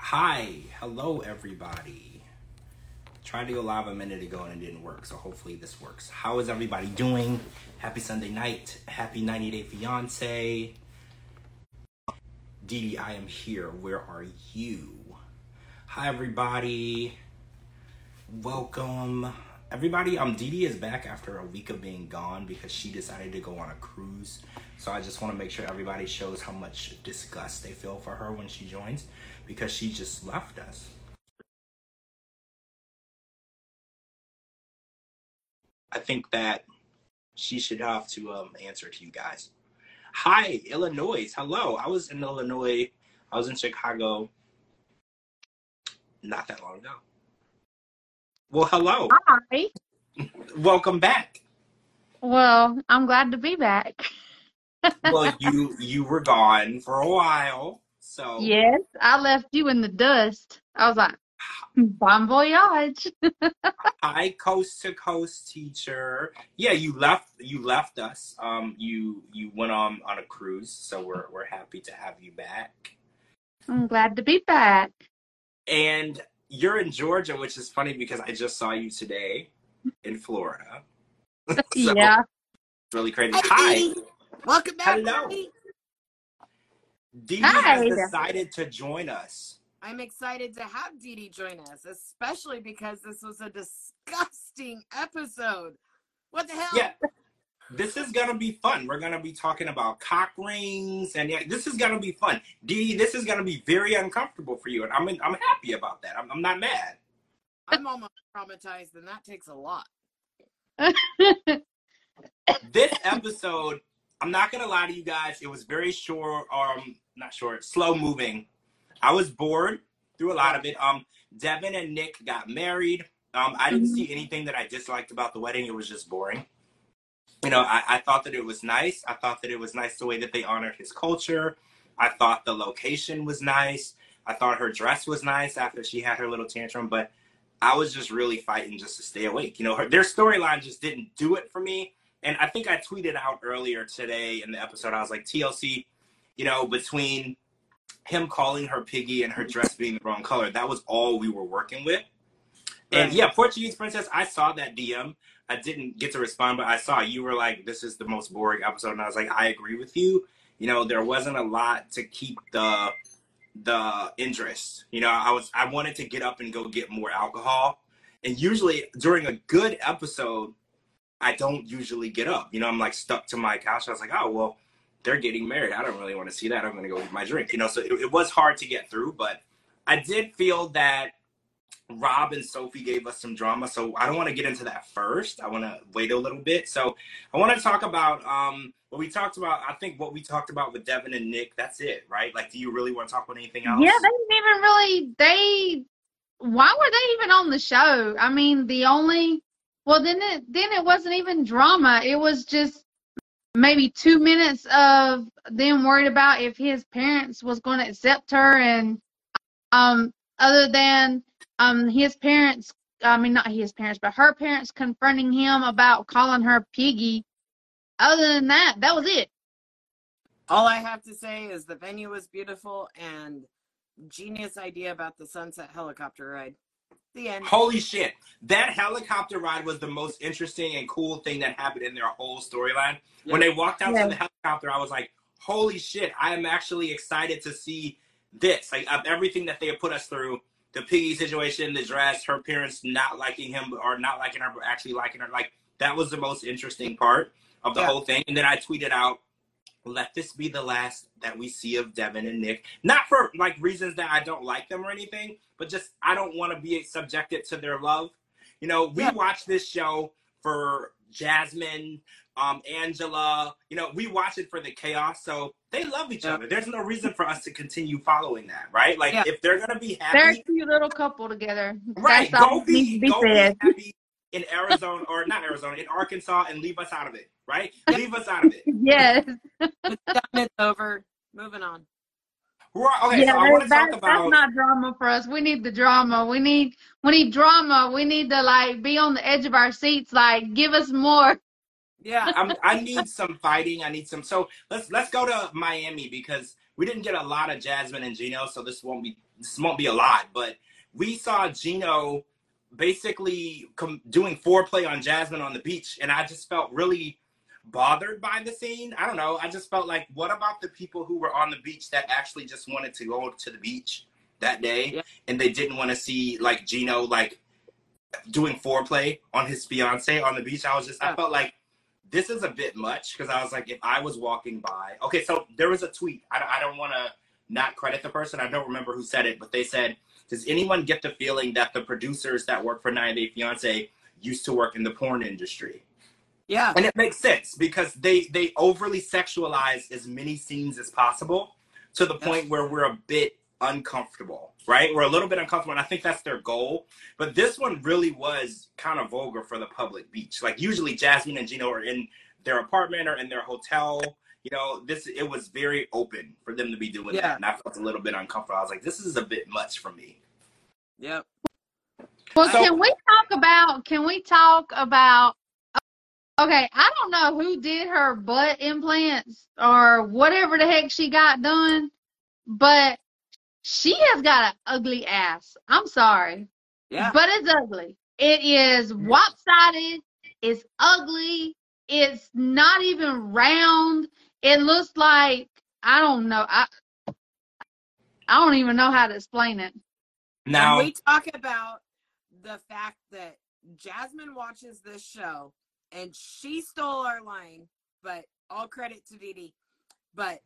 Hi, hello everybody. Tried to go live a minute ago and it didn't work, so hopefully this works. How is everybody doing? Happy Sunday night. Happy 90 Day Fiance. Dee, I am here. Where are you? Hi everybody. Welcome. Everybody, um Dee is back after a week of being gone because she decided to go on a cruise. So I just want to make sure everybody shows how much disgust they feel for her when she joins because she just left us. I think that she should have to um, answer to you guys. Hi, Illinois. Hello. I was in Illinois. I was in Chicago not that long ago. Well, hello. Hi. Welcome back. Well, I'm glad to be back. Well, you you were gone for a while. So Yes, I left you in the dust. I was like, bon voyage. hi coast to coast teacher. Yeah, you left you left us. Um you you went on on a cruise, so we're we're happy to have you back. I'm glad to be back. And you're in Georgia, which is funny because I just saw you today in Florida. So Yeah. it's really crazy. Hey, Hi. Welcome back, Hello. Dee. Dee Dee Hi. has decided to join us. I'm excited to have Dee Dee join us, especially because this was a disgusting episode. What the hell? Yeah. This is gonna be fun. We're gonna be talking about cock rings, and yeah, this is gonna be fun. Dee, this is gonna be very uncomfortable for you, and I'm I'm happy about that. I'm, I'm not mad. I'm almost traumatized, and that takes a lot. This episode, I'm not gonna lie to you guys. It was very short, um, not short, slow moving. I was bored through a lot of it. Um, Devin and Nick got married. Um, I didn't see anything that I disliked about the wedding. It was just boring. You know, I, I thought that it was nice. I thought that it was nice the way that they honored his culture. I thought the location was nice. I thought her dress was nice after she had her little tantrum, but I was just really fighting just to stay awake. You know, her, their storyline just didn't do it for me. And I think I tweeted out earlier today in the episode, I was like, TLC, you know, between him calling her piggy and her dress being the wrong color, that was all we were working with. And yeah, Portuguese Princess, I saw that DM. I didn't get to respond, but I saw you were like, this is the most boring episode. And I was like, I agree with you. You know, there wasn't a lot to keep the the interest. You know, I was I wanted to get up and go get more alcohol. And usually during a good episode, I don't usually get up. You know, I'm like stuck to my couch. I was like, oh well, they're getting married. I don't really want to see that. I'm gonna go get my drink. You know, so it, it was hard to get through, but I did feel that Rob and Sophie gave us some drama. So I don't want to get into that first. I want to wait a little bit. So I want to talk about um what we talked about. I think what we talked about with Devin and Nick. That's it, right? Like, do you really want to talk about anything else? Yeah, they didn't even really they why were they even on the show? I mean, the only well then it then it wasn't even drama. It was just maybe two minutes of them worried about if his parents was going to accept her and um other than um his parents I mean not his parents but her parents confronting him about calling her piggy. Other than that, that was it. All I have to say is the venue was beautiful and genius idea about the sunset helicopter ride. The end. Holy shit. That helicopter ride was the most interesting and cool thing that happened in their whole storyline. When they walked out Yeah. to the helicopter, I was like, holy shit, I am actually excited to see this. Like, of everything that they have put us through the piggy situation, the dress, her parents not liking him or not liking her, but actually liking her. Like, that was the most interesting part of the Yeah. whole thing. And then I tweeted out, let this be the last that we see of Devin and Nick. Not for like reasons that I don't like them or anything, but just I don't want to be subjected to their love. You know, we Yeah. watch this show for Jasmine, um, Angela. You know, we watch it for the chaos. So they love each Yeah. other. There's no reason for us to continue following that, right? Like Yeah. if they're gonna be happy, They're a cute little couple together. right? That's Go be to be go be happy in Arizona or not Arizona, in Arkansas, and leave us out of it, right? Leave us out of it. Yes. It's done. It's over. Moving on. Right, Okay, yeah, so I want to that, talk that's not drama for us. We need the drama. We need we need drama. We need to like be on the edge of our seats. Like, give us more. Yeah. I'm, I need some fighting. I need some. So let's let's go to Miami because we didn't get a lot of Jasmine and Gino, so this won't be this won't be a lot, but we saw Gino basically com- doing foreplay on Jasmine on the beach, and I just felt really bothered by the scene. I don't know. I just felt like, what about the people who were on the beach that actually just wanted to go to the beach that day, Yeah. and they didn't want to see like Gino like doing foreplay on his fiance on the beach? I was just, I felt like this is a bit much because I was like, if I was walking by, okay, so there was a tweet. I, I don't want to not credit the person. I don't remember who said it, but they said, does anyone get the feeling that the producers that work for 90 Day Fiance used to work in the porn industry? Yeah. And it makes sense because they they overly sexualize as many scenes as possible to the point where we're a bit uncomfortable, right? We're a little bit uncomfortable, and I think that's their goal. But this one really was kind of vulgar for the public beach. Like usually Jasmine and Gino are in their apartment or in their hotel. You know, this it was very open for them to be doing Yeah. that. And I felt a little bit uncomfortable. I was like, this is a bit much for me. Yep. Well, So- can we talk about? Can we talk about? Okay, I don't know who did her butt implants or whatever the heck she got done, but she has got an ugly ass. I'm sorry, Yeah. but it's ugly. It is mm. lopsided. It's ugly. It's not even round. It looks like I don't know. I I don't even know how to explain it. Now and we talk about the fact that Jasmine watches this show and she stole our line, but all credit to Dee Dee. But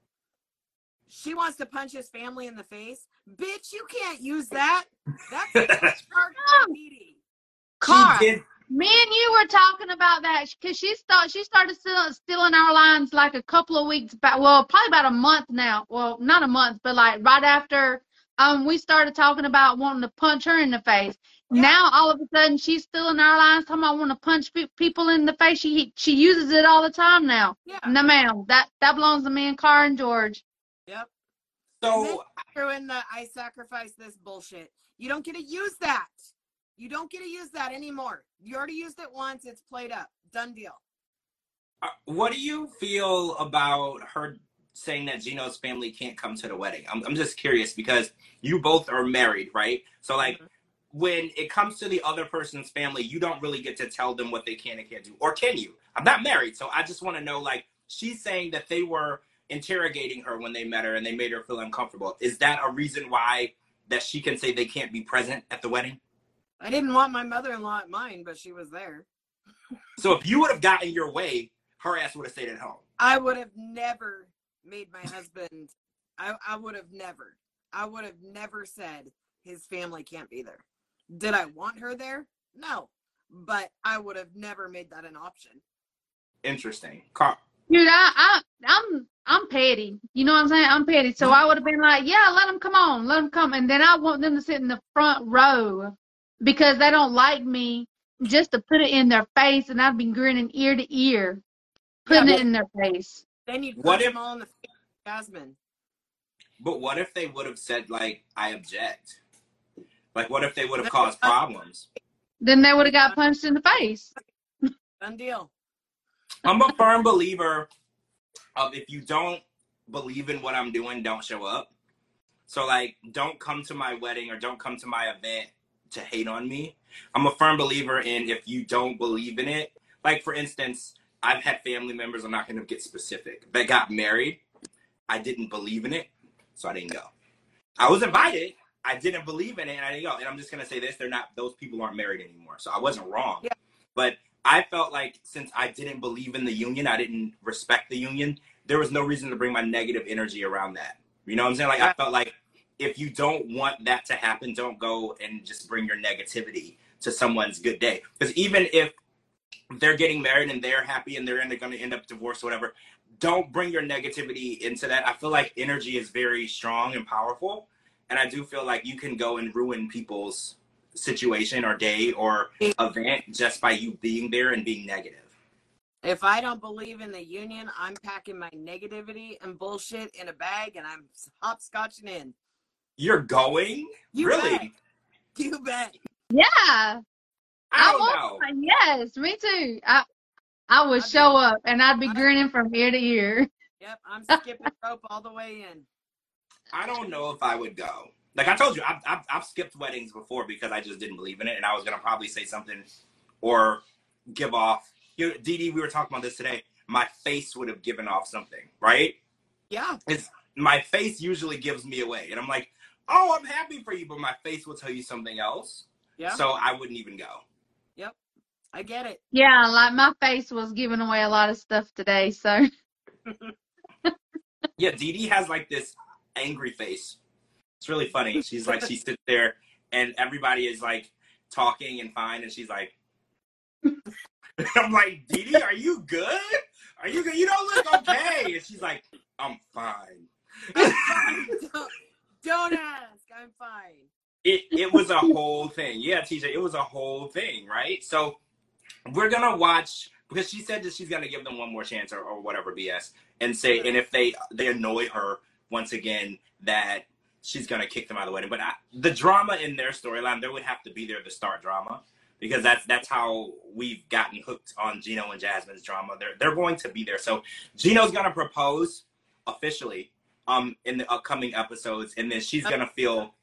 she wants to punch his family in the face. Bitch, you can't use that. That's charged by Dee Dee. Kara, Me and you were talking about that because she start she started stealing, stealing our lines like a couple of weeks back. Well, probably about a month now. Well, not a month, but like right after um we started talking about wanting to punch her in the face. Yeah. Now all of a sudden she's stealing our lines, talking about wanting to punch pe- people in the face. She she uses it all the time now. Yeah. No, ma'am, that that belongs to me and Car and George. Yep. so Throw in the I sacrifice this bullshit. You don't get to use that. You don't get to use that anymore. You already used it once. It's played up. Done deal. Uh, What do you feel about her saying that Gino's family can't come to the wedding? I'm, I'm just curious because you both are married, right? So, like, Mhm. When it comes to the other person's family, you don't really get to tell them what they can and can't do. Or can you? I'm not married, so I just want to know, like, she's saying that they were interrogating her when they met her and they made her feel uncomfortable. Is that a reason why that she can say they can't be present at the wedding? I didn't want my mother-in-law at mine, but she was there. So, if you would have gotten your way, her ass would have stayed at home. I would have never made my husband. I, I would have never. I would have never said his family can't be there. Did I want her there? No, but I would have never made that an option. Interesting. Car- Dude, I, I, I'm, I'm petty. You know what I'm saying? I'm petty. So mm-hmm. I would have been like, yeah, let them come on, let them come, and then I want them to sit in the front row because they don't like me, just to put it in their face, and I've been grinning ear to ear, putting Yeah, it in their face. Then you'd What them all in the face, Jasmine. But what if they would have said like I object? Like what if they would have caused problems? Then they would have got punched in the face. Done deal. I'm a firm believer of if you don't believe in what I'm doing, don't show up. So like don't come to my wedding or don't come to my event to hate on me. I'm a firm believer in if you don't believe in it. Like for instance, I've had family members, I'm not gonna get specific, that got married. I didn't believe in it, so I didn't go. I was invited. I didn't believe in it, and I didn't go. And I'm just gonna say this: they're not; those people aren't married anymore. So I wasn't wrong. Yeah. But I felt like since I didn't believe in the union, I didn't respect the union. There was no reason to bring my negative energy around that. You know what I'm saying? Like I felt like if you don't want that to happen, don't go and just bring your negativity to someone's good day. Because even if they're getting married and they're happy and they're going to end up divorced or whatever, don't bring your negativity into that. I feel like energy is very strong and powerful. And I do feel like you can go and ruin people's situation or day or event just by you being there and being negative. If I don't believe in the union, I'm packing my negativity and bullshit in a bag and I'm hopscotching in. You're going? You really? bet. You bet. Yeah, I I don't want. know. Yes, me too. I, I would I'd show up and I'd be I'd- grinning from ear to ear. Yep, I'm skipping rope all the way in. I don't know if I would go. like I told you, I've, I've, I've skipped weddings before because I just didn't believe in it, and I was gonna probably say something or give off. You know, Dee Dee, we were talking about this today. My face would have given off something, right? Yeah. It's my face usually gives me away, and I'm like, oh, I'm happy for you, but my face will tell you something else. Yeah. So I wouldn't even go. Yep. I get it. Yeah, like my face was giving away a lot of stuff today, so Yeah, Dee Dee has like this angry face. It's really funny. She's like, she sits there and everybody is like talking and fine, and she's like, I'm like, Dee Dee, are you good? Are you good? You don't look okay. And she's like, I'm fine. don't, don't ask. I'm fine. it it was a whole thing. Yeah, TJ, it was a whole thing, right? So we're gonna watch because she said that she's gonna give them one more chance or, or whatever BS and say and if they they annoy her once again that she's gonna kick them out of the wedding. But I, the drama in their storyline, there would have to be there to start drama because that's that's how we've gotten hooked on Gino and Jasmine's drama. They're they're going to be there. So Gino's gonna propose officially um in the upcoming episodes, and then she's gonna feel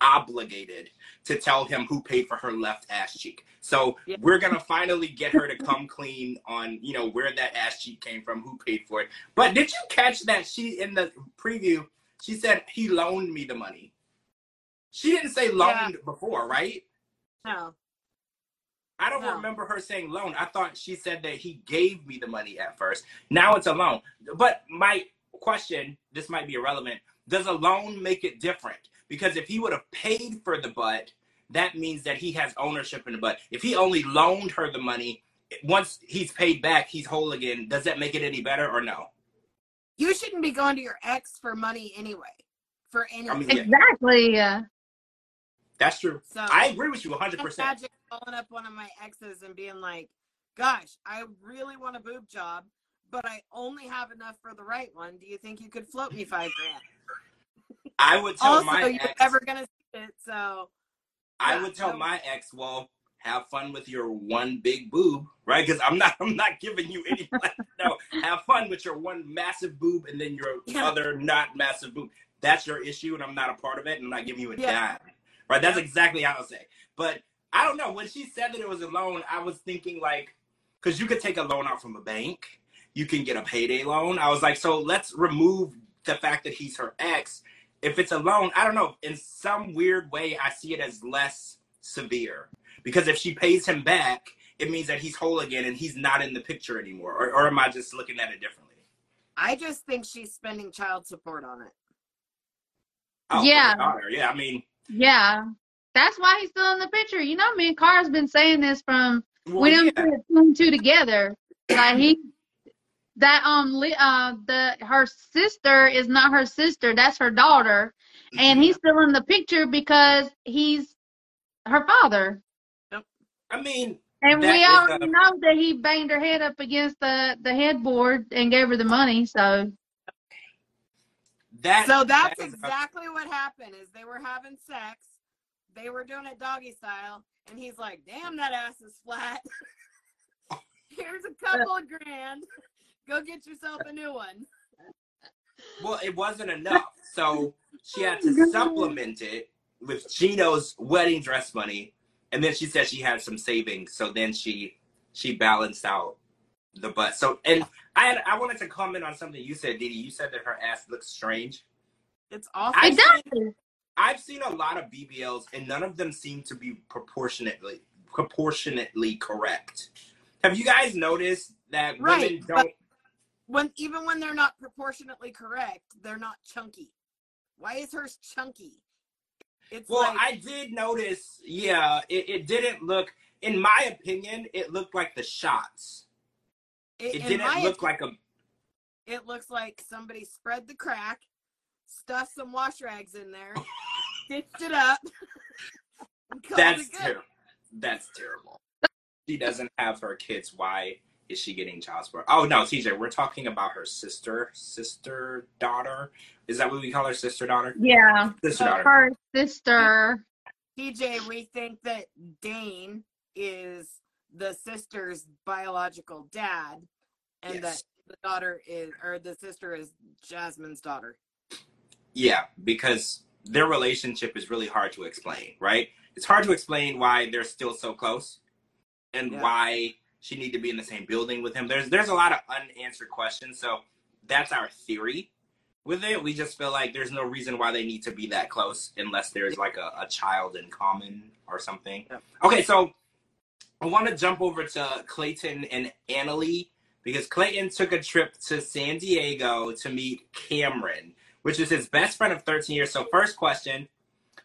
obligated to tell him who paid for her left ass cheek. So Yeah. we're gonna finally get her to come clean on you know where that ass cheek came from, who paid for it. But did you catch that she in the preview? She said he loaned me the money. She didn't say loaned before, right? No. I don't No. remember her saying loan. I thought she said that he gave me the money at first. Now it's a loan. But my question, this might be irrelevant, does a loan make it different? Because if he would have paid for the butt, that means that he has ownership in the butt. If he only loaned her the money, once he's paid back, he's whole again. Does that make it any better or no? You shouldn't be going to your ex for money anyway. For any. I mean, Yeah. exactly. That's true. so I agree with you 100%. imagine calling up one of my exes and being like, "Gosh, I really want a boob job, but I only have enough for the right one. Do you think you could float me five grand?" I would tell Also, my you're ex. never gonna see it, so I Yeah, would tell so- my ex, well, have fun with your one big boob, right? Because I'm not, I'm not giving you any. no, have fun with your one massive boob and then your Yeah. other not massive boob. That's your issue, and I'm not a part of it, and I'm not giving you a Yeah. dime, right? That's exactly how I say. But I don't know. When she said that it was a loan, I was thinking like, because you could take a loan out from a bank, you can get a payday loan. I was like, so let's remove the fact that he's her ex. If it's a loan, I don't know. In some weird way, I see it as less severe because if she pays him back, it means that he's whole again and he's not in the picture anymore. Or, or am I just looking at it differently? I just think she's spending child support on it. Oh, Yeah. Yeah. I mean, yeah. That's why he's still in the picture. You know, me and Car's been saying this from well, we don't yeah. put two and two together. Like he that um uh the her sister is not her sister, that's her daughter. And he's still in the picture because he's her father. I mean, And we is, already uh, know that he banged her head up against the, the headboard and gave her the money, so that. So that's that is a- exactly what happened. Is they were having sex, they were doing it doggy style, and he's like, "Damn, that ass is flat. Here's a couple of grand. Go get yourself a new one." Well, it wasn't enough. So she had to oh supplement it with Gino's wedding dress money. And then she said she had some savings. So then she she balanced out the butt. So and I had I wanted to comment on something you said, Dee Dee. You said that her ass looks strange. It's awful. I- it does. I've seen a lot of BBLs and none of them seem to be proportionately proportionately correct. Have you guys noticed that Right, women don't when even when they're not proportionately correct, they're not chunky. Why is hers chunky? It's Well, like I did notice, yeah, it, it didn't look, in my opinion, it looked like the shots. it, It didn't look opinion, like a, it looks like somebody spread the crack, stuffed some wash rags in there, stitched it up. that's it terrible. That's terrible. She doesn't have her kids. Why is she getting child support? Oh, no, TJ, we're talking about her sister, sister, daughter. Is that what we call her, sister, daughter? Yeah. Sister, Uh, daughter. Her sister. TJ, we think that Dane is the sister's biological dad, and Yes. that the daughter is, or the sister is Jasmine's daughter. Yeah, because their relationship is really hard to explain, right? It's hard to explain why they're still so close and Yeah. why she need to be in the same building with him. There's there's a lot of unanswered questions. So that's our theory with it. We just feel like there's no reason why they need to be that close unless there's like a, a child in common or something. Yeah. Okay, so I want to jump over to Clayton and Anali because Clayton took a trip to San Diego to meet Cameron, which is his best friend of 13 years. So, first question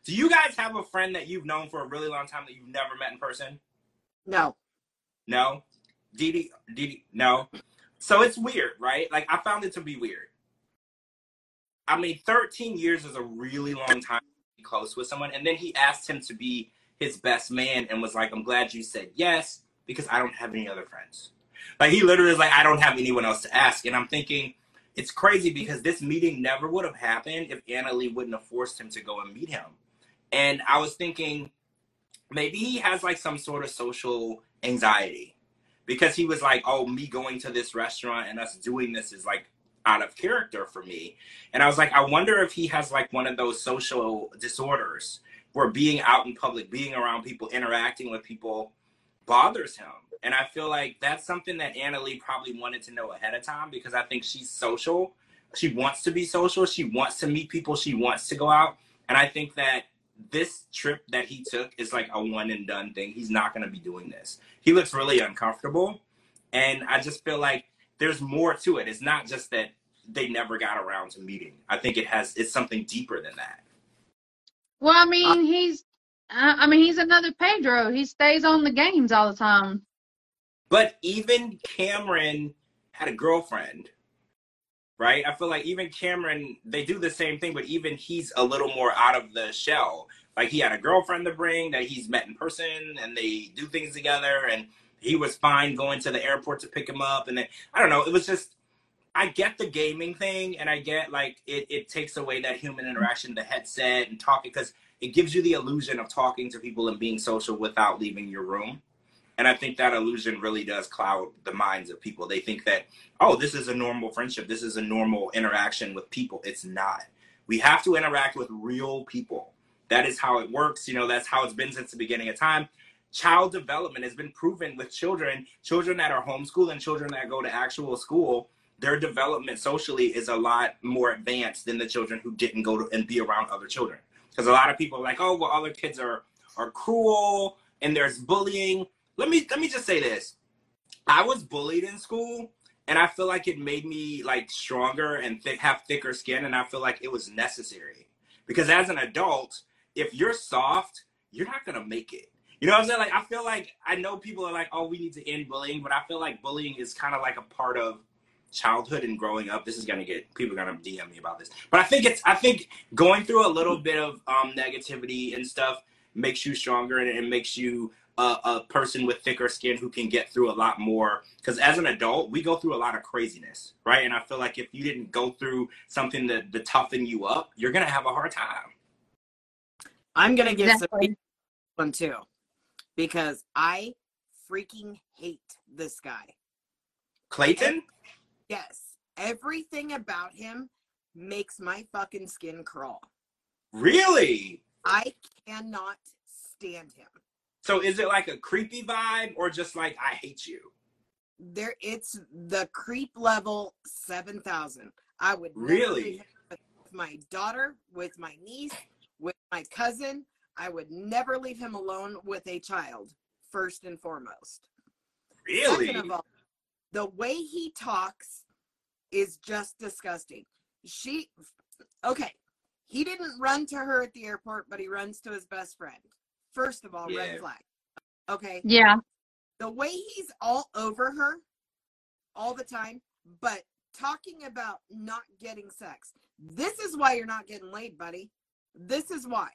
Do you guys have a friend that you've known for a really long time that you've never met in person? No. No? Dee Dee, Didi, no. So it's weird, right? Like, I found it to be weird. I mean, 13 years is a really long time to be close with someone. And then he asked him to be his best man and was like, I'm glad you said yes because I don't have any other friends. Like, he literally is like, I don't have anyone else to ask. And I'm thinking, it's crazy because this meeting never would have happened if Anali wouldn't have forced him to go and meet him. And I was thinking, maybe he has like some sort of social anxiety because he was like, oh, me going to this restaurant and us doing this is like out of character for me. And I was like, I wonder if he has like one of those social disorders where being out in public, being around people, interacting with people bothers him. And I feel like that's something that Anali probably wanted to know ahead of time because I think she's social. She wants to be social. She wants to meet people. She wants to go out. And I think that this trip that he took is like a one and done thing. He's not going to be doing this. He looks really uncomfortable. And I just feel like there's more to it. It's not just that they never got around to meeting. I think it has, it's something deeper than that. Well, I mean, he's, uh, I mean, he's another Pedro. He stays on the games all the time. But even Cameron had a girlfriend, right? I feel like even Cameron, they do the same thing, but even he's a little more out of the shell. Like he had a girlfriend to bring that he's met in person and they do things together and he was fine going to the airport to pick him up. And then, I don't know, it was just, I get the gaming thing and I get like it, it takes away that human interaction, the headset and talking, because it gives you the illusion of talking to people and being social without leaving your room. And I think that illusion really does cloud the minds of people. They think that, oh, this is a normal friendship. This is a normal interaction with people. It's not. We have to interact with real people. That is how it works. You know, that's how it's been since the beginning of time. Child development has been proven with children, children that are homeschooled and children that go to actual school. Their development socially is a lot more advanced than the children who didn't go to and be around other children. Because a lot of people are like, oh, well, other kids are are cruel and there's bullying let me let me just say this. I was bullied in school and i feel like it made me like stronger and th- have thicker skin and i feel like it was necessary. Because as an adult if you're soft you're not gonna make it. You know what i'm saying? Like i feel like i know people are like oh we need to end bullying but i feel like bullying is kind of like a part of childhood and growing up. This is gonna get people gonna dm me about this. But i think it's i think going through a little bit of um negativity and stuff makes you stronger and it makes you a, a person with thicker skin who can get through a lot more. Because as an adult, we go through a lot of craziness, right? And I feel like if you didn't go through something that to toughen you up, you're gonna have a hard time. I'm gonna give some Exactly. one too, because I freaking hate this guy. Clayton, Yes, everything about him makes my fucking skin crawl. really? I cannot stand him. So is it like a creepy vibe or just like I hate you? There, it's the creep level seven thousand. I would Really? with my daughter, with my niece, with my cousin. I would never leave him alone with a child. First and foremost. Really? Second of all, the way he talks is just disgusting. She, okay, he didn't run to her at the airport, but he runs to his best friend. First of all, Yeah. red flag. Okay, Yeah. the way he's all over her all the time, but talking about not getting sex. This is why you're not getting laid, buddy. This is why.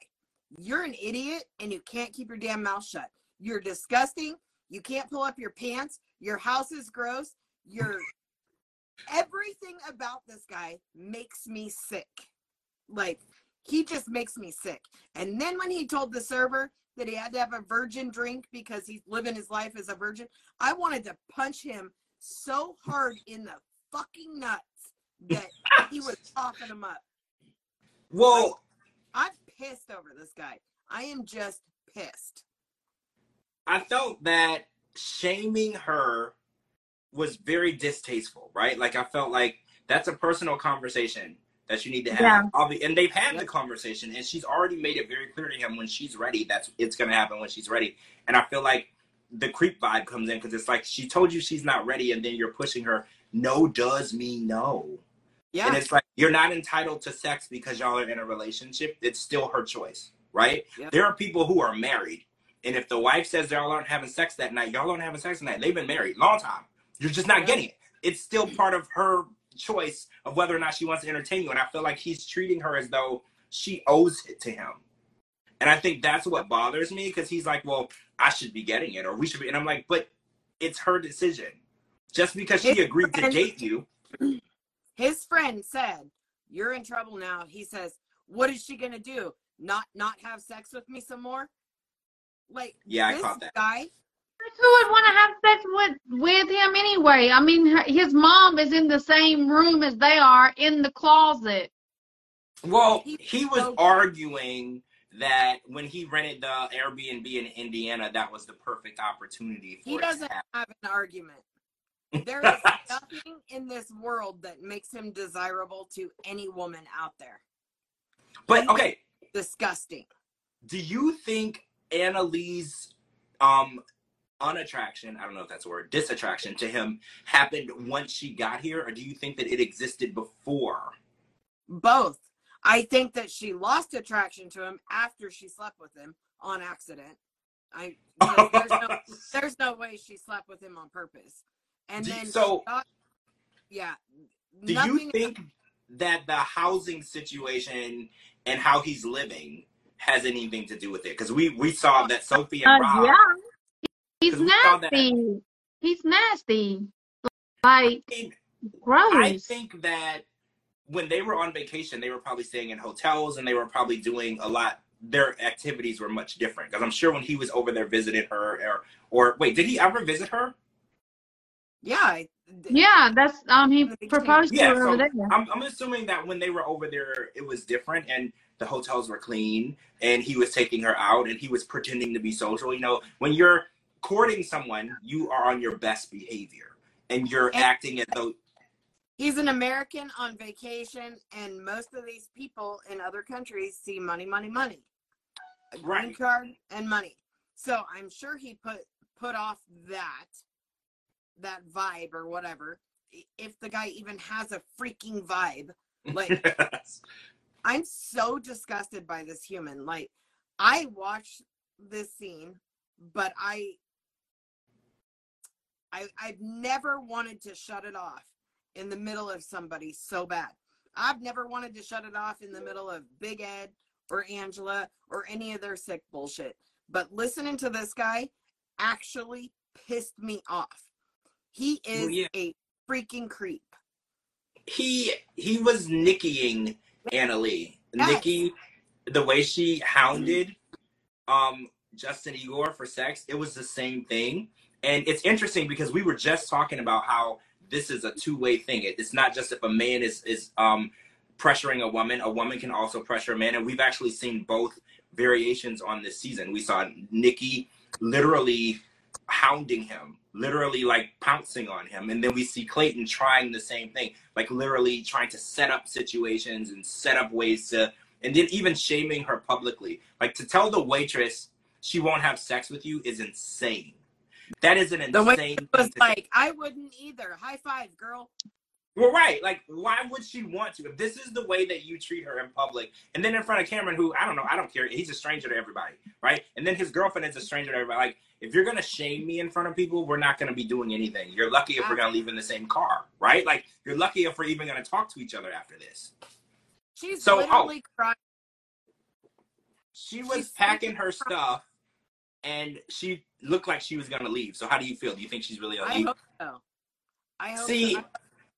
You're an idiot and you can't keep your damn mouth shut. You're disgusting. You can't pull up your pants. Your house is gross. You're everything about this guy makes me sick. Like he just makes me sick. And then when he told the server that he had to have a virgin drink because he's living his life as a virgin, I wanted to punch him so hard in the fucking nuts that he was coughing him up. Well, I'm pissed over this guy. I am just pissed. I felt that shaming her was very distasteful, right? Like I felt like that's a personal conversation that you need to have. Yeah. And they've had the conversation, and she's already made it very clear to him when she's ready. That's it's gonna happen when she's ready. And I feel like the creep vibe comes in because it's like she told you she's not ready, and then you're pushing her. No does mean no. Yeah. And it's like you're not entitled to sex because y'all are in a relationship. It's still her choice, right? Yep. There are people who are married, and if the wife says y'all aren't having sex that night, y'all aren't having sex that night. They've been married long time. You're just not getting it. It's still part of her choice of whether or not she wants to entertain you. And I feel like he's treating her as though she owes it to him. And I think that's what bothers me because he's like, well, I should be getting it, or we should be. And I'm like, but it's her decision. Just because she His agreed to date you, His friend said, "You're in trouble now." He says, "What is she gonna do? Not not have sex with me some more?" Like Yeah, I this caught that. guy. Who would want to have sex with with him anyway? I mean, her- his mom is in the same room as they are in the closet. Well, He- he was arguing that when he rented the Airbnb in Indiana, that was the perfect opportunity for him. He to doesn't happen. have an argument. There is nothing in this world that makes him desirable to any woman out there. But okay, Disgusting. do you think Anali's um unattraction, I don't know if that's a word, disattraction to him happened once she got here, or do you think that it existed before? Both. I think that she lost attraction to him after she slept with him on accident. I there's no, there's no way she slept with him on purpose. And Do- then so- got- yeah. Do you think that the housing situation and how he's living has anything to do with it? Because we we saw that Sophie and Uh, Rob. yeah, he's 'Cause we saw that- nasty. He's nasty. Like I mean, gross. I think that when they were on vacation, they were probably staying in hotels and they were probably doing a lot. Their activities were much different because I'm sure when he was over there visiting her, or or wait, did he ever visit her? Yeah. I- yeah, that's um. He In the beginning. proposed to her so over there. I'm, I'm assuming that when they were over there, it was different and the hotels were clean and he was taking her out and he was pretending to be social. You know, when you're courting someone, you are on your best behavior and you're And- acting as though He's an American on vacation, and most of these people in other countries see money, money, money. A green card and money. So I'm sure he put put off that that vibe or whatever. If the guy even has a freaking vibe. Like I'm so disgusted by this human. Like I watched this scene, but I I I've never wanted to shut it off in the middle of somebody so bad. I've never wanted to shut it off in the middle of Big Ed or Angela or any of their sick bullshit. But listening to this guy actually pissed me off. He is Well, yeah. a freaking creep. he he was nickying Anali. Yes. Nikki, the way she hounded um Justin Igor for sex, it was the same thing. And it's interesting because we were just talking about how this is a two-way thing. It, it's not just if a man is is um pressuring a woman, a woman can also pressure a man. And we've actually seen both variations on this season. We saw Nikki literally hounding him, literally like pouncing on him. And then we see Clayton trying the same thing, like literally trying to set up situations and set up ways to, and then even shaming her publicly. Like to tell the waitress she won't have sex with you is insane. That is an The insane waitress thing was like, I wouldn't either. High five, girl. Well, right. Like, why would she want to? If this is the way that you treat her in public, and then in front of Cameron, who I don't know, I don't care. He's a stranger to everybody, right? And then his girlfriend is a stranger to everybody. Like, if you're gonna shame me in front of people, we're not gonna be doing anything. You're lucky if we're gonna leave in the same car, right? Like, you're lucky if we're even gonna talk to each other after this. She's So, oh. literally crying. She was She's packing her stuff, and she looked like she was gonna leave. So, how do you feel? Do you think she's really gonna I hope so. I hope See- so.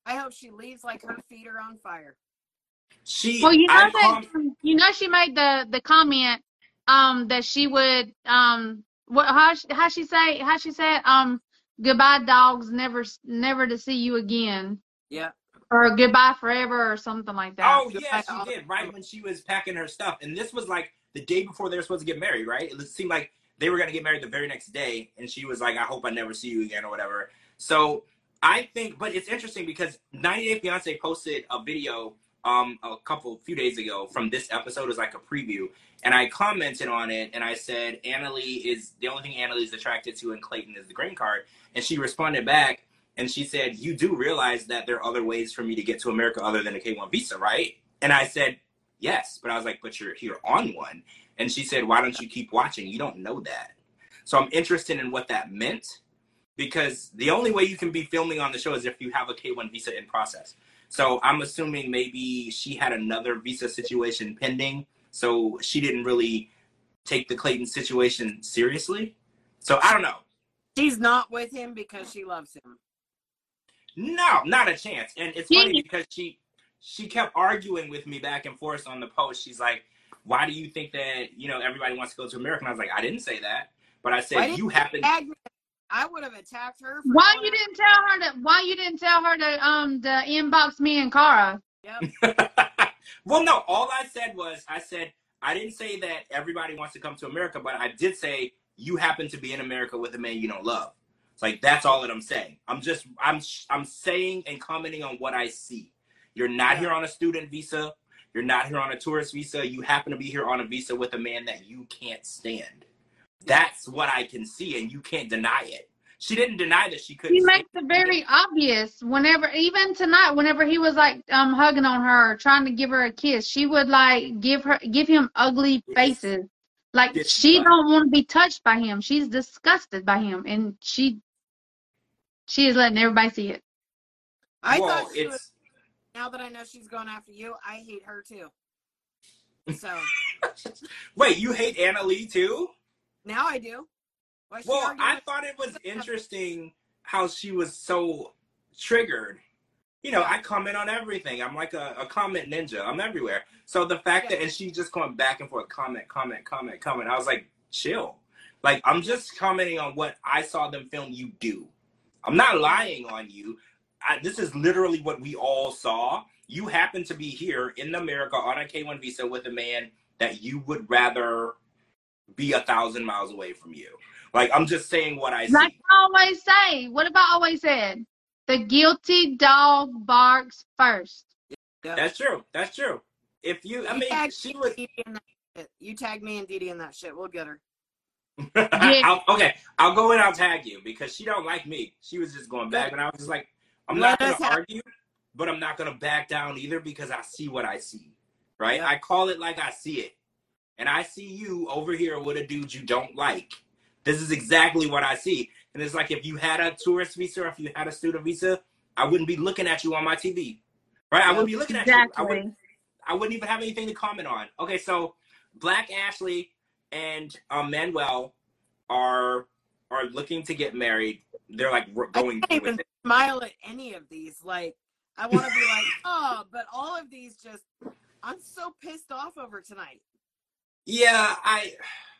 I hope she leaves like her feet are on fire. She. Well, you know I that calm- you know she made the the comment um that she would um what how she- how she say how she said um goodbye dogs never never to see you again. Yeah. or goodbye forever or something like that. Oh Goodbye yeah, she all- did. Right when she was packing her stuff, and this was like the day before they were supposed to get married. Right? It seemed like they were gonna get married the very next day, and she was like, "I hope I never see you again" or whatever. So I think, but it's interesting because 90 Day Fiance posted a video um a couple few days ago from this episode as like a preview, and I commented on it and I said Anali is the only thing Anali is attracted to and Clayton is the green card, and she responded back and she said, "You do realize that there are other ways for me to get to America other than a K1 visa, right?" And I said, "Yes," but I was like, "But you're here on one." And she said, "Why don't you keep watching? You don't know that." So I'm interested in what that meant because the only way you can be filming on the show is if you have a K1 visa in process. So I'm assuming maybe she had another visa situation pending, so she didn't really take the Clayton situation seriously. So I don't know. She's not with him because she loves him. No, not a chance. And it's funny because she she kept arguing with me back and forth on the post. She's like, "Why do you think that you know everybody wants to go to America?" And I was like, "I didn't say that, but I said you happen." Tag. I would have attacked her. For Why you didn't tell her to? Why you didn't tell her to um to inbox me and Kara? well, no, all I said was I said I didn't say that everybody wants to come to America, but I did say you happen to be in America with a man you don't love. It's like that's all that I'm saying. I'm just I'm I'm saying and commenting on what I see. You're not Yeah. here on a student visa. You're not here on a tourist visa. You happen to be here on a visa with a man that you can't stand. That's what I can see, and you can't deny it. She didn't deny that she couldn't. He makes it very obvious whenever, even tonight, whenever he was like um hugging on her, trying to give her a kiss, she would like give her give him ugly Yes. faces. Like Yes, she right. don't want to be touched by him. She's disgusted by him, and she she is letting everybody see it. I well, thought she was. Now that I know she's going after you, I hate her too. So wait. You hate Anali too? now I do. Why Well, I thought it was interesting how she was so triggered. You know, I comment on everything. I'm like a, a comment ninja. I'm everywhere. So the fact that and she's just going back and forth, comment, comment, comment, comment. I was like, chill. Like I'm just commenting on what I saw them film you do. I'm not lying on you. I, this is literally what we all saw. You happen to be here in America on a K1 visa with a man that you would rather be a thousand miles away from you. Like I'm just saying what I see. Like I always say, what have I always said? The guilty dog barks first. Yeah. That's true. That's true. If you, I You mean, tag she me was. and Dee Dee in that shit. You tag me and Dee Dee in that shit. We'll get her. I'll, okay, I'll go and I'll tag you because she don't like me. She was just going back, and I was just like, I'm not gonna have- argue, but I'm not gonna back down either because I see what I see. Right? Yeah. I call it like I see it, and I see you over here with a dude you don't like. This is exactly what I see, and it's like if you had a tourist visa or if you had a student visa, I wouldn't be looking at you on my TV. Right? I wouldn't be looking at you. I wouldn't, Exactly. I wouldn't even have anything to comment on. Okay, so Black Ashley and um, Manuel are are looking to get married. They're like going through with it. Smile at any of these. Like I want to be like, oh, but all of these just. I'm so pissed off over tonight. Yeah, I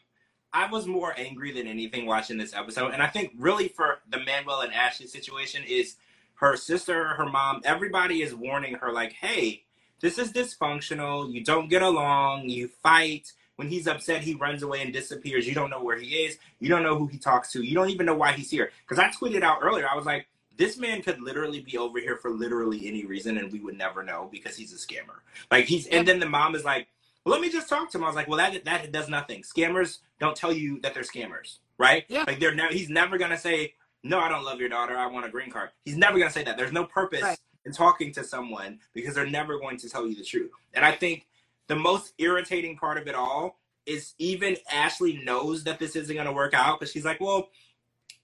I was more angry than anything watching this episode, and I think really for the Manuel and Ashley situation is her sister, her mom, everybody is warning her like, hey, this is dysfunctional. You don't get along. You fight. When he's upset, he runs away and disappears. You don't know where he is. You don't know who he talks to. You don't even know why he's here. Because I tweeted out earlier, I was like, this man could literally be over here for literally any reason, and we would never know because he's a scammer. Like he's, and then the mom is like, well, let me just talk to him. I was like, well, that that does nothing. Scammers don't tell you that they're scammers, right? Yeah. Like they're never. He's never gonna say, no, I don't love your daughter. I want a green card. He's never gonna say that. There's no purpose Right. in talking to someone because they're never going to tell you the truth. And I think the most irritating part of it all is even Ashley knows that this isn't gonna work out because she's like, well,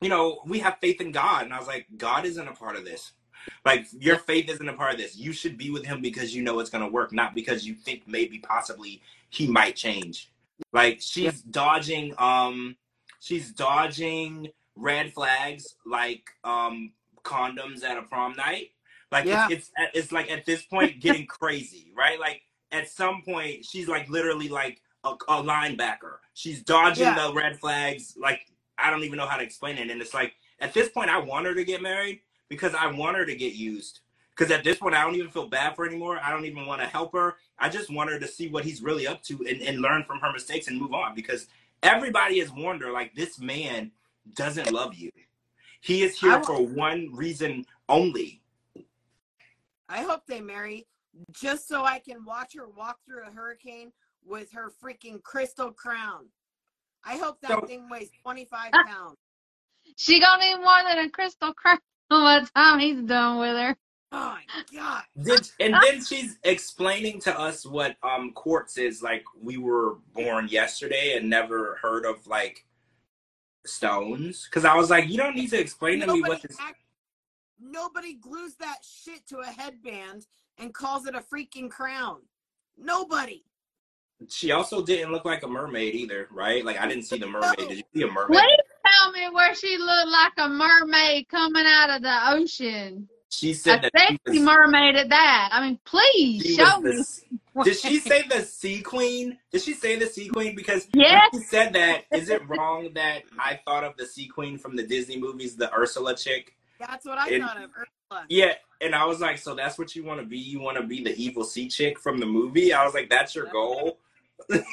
you know, we have faith in God, and I was like, God isn't a part of this. Like your faith isn't a part of this. You should be with him because you know it's gonna work, not because you think maybe possibly he might change. Like she's dodging um she's dodging red flags like um condoms at a prom night. Like Yeah. it's, it's it's like at this point getting crazy, right? Like at some point she's like literally like a, a linebacker. She's dodging Yeah. the red flags like I don't even know how to explain it. And it's like at this point I want her to get married because I want her to get used. Because at this point, I don't even feel bad for her anymore. I don't even want to help her. I just want her to see what he's really up to and, and learn from her mistakes and move on. Because everybody has warned her, like, this man doesn't love you. He is here for one reason only. I hope they marry just so I can watch her walk through a hurricane with her freaking crystal crown. I hope that So- thing weighs 25 Ah. pounds. She gonna need more than a crystal crown by the time he's done with her. Oh my god. Did, and then she's explaining to us what um quartz is. Like we were born yesterday and never heard of like stones. Because I was like, you don't need to explain to me what this. act- nobody glues that shit to a headband and calls it a freaking crown. Nobody. She also didn't look like a mermaid either, right? Like I didn't see the mermaid. Did you see a mermaid? Please tell me where she looked like a mermaid coming out of the ocean. She A said that she sexy was, mermaid at that. I mean, please show was me. the, Did she say the sea queen? Did she say the sea queen? Because Yes. when she said that, is it wrong that I thought of the sea queen from the Disney movies, the Ursula chick? That's what I And- thought of. Ursula. Yeah, and I was like, so that's what you want to be? You want to be the evil sea chick from the movie? I was like, that's your goal.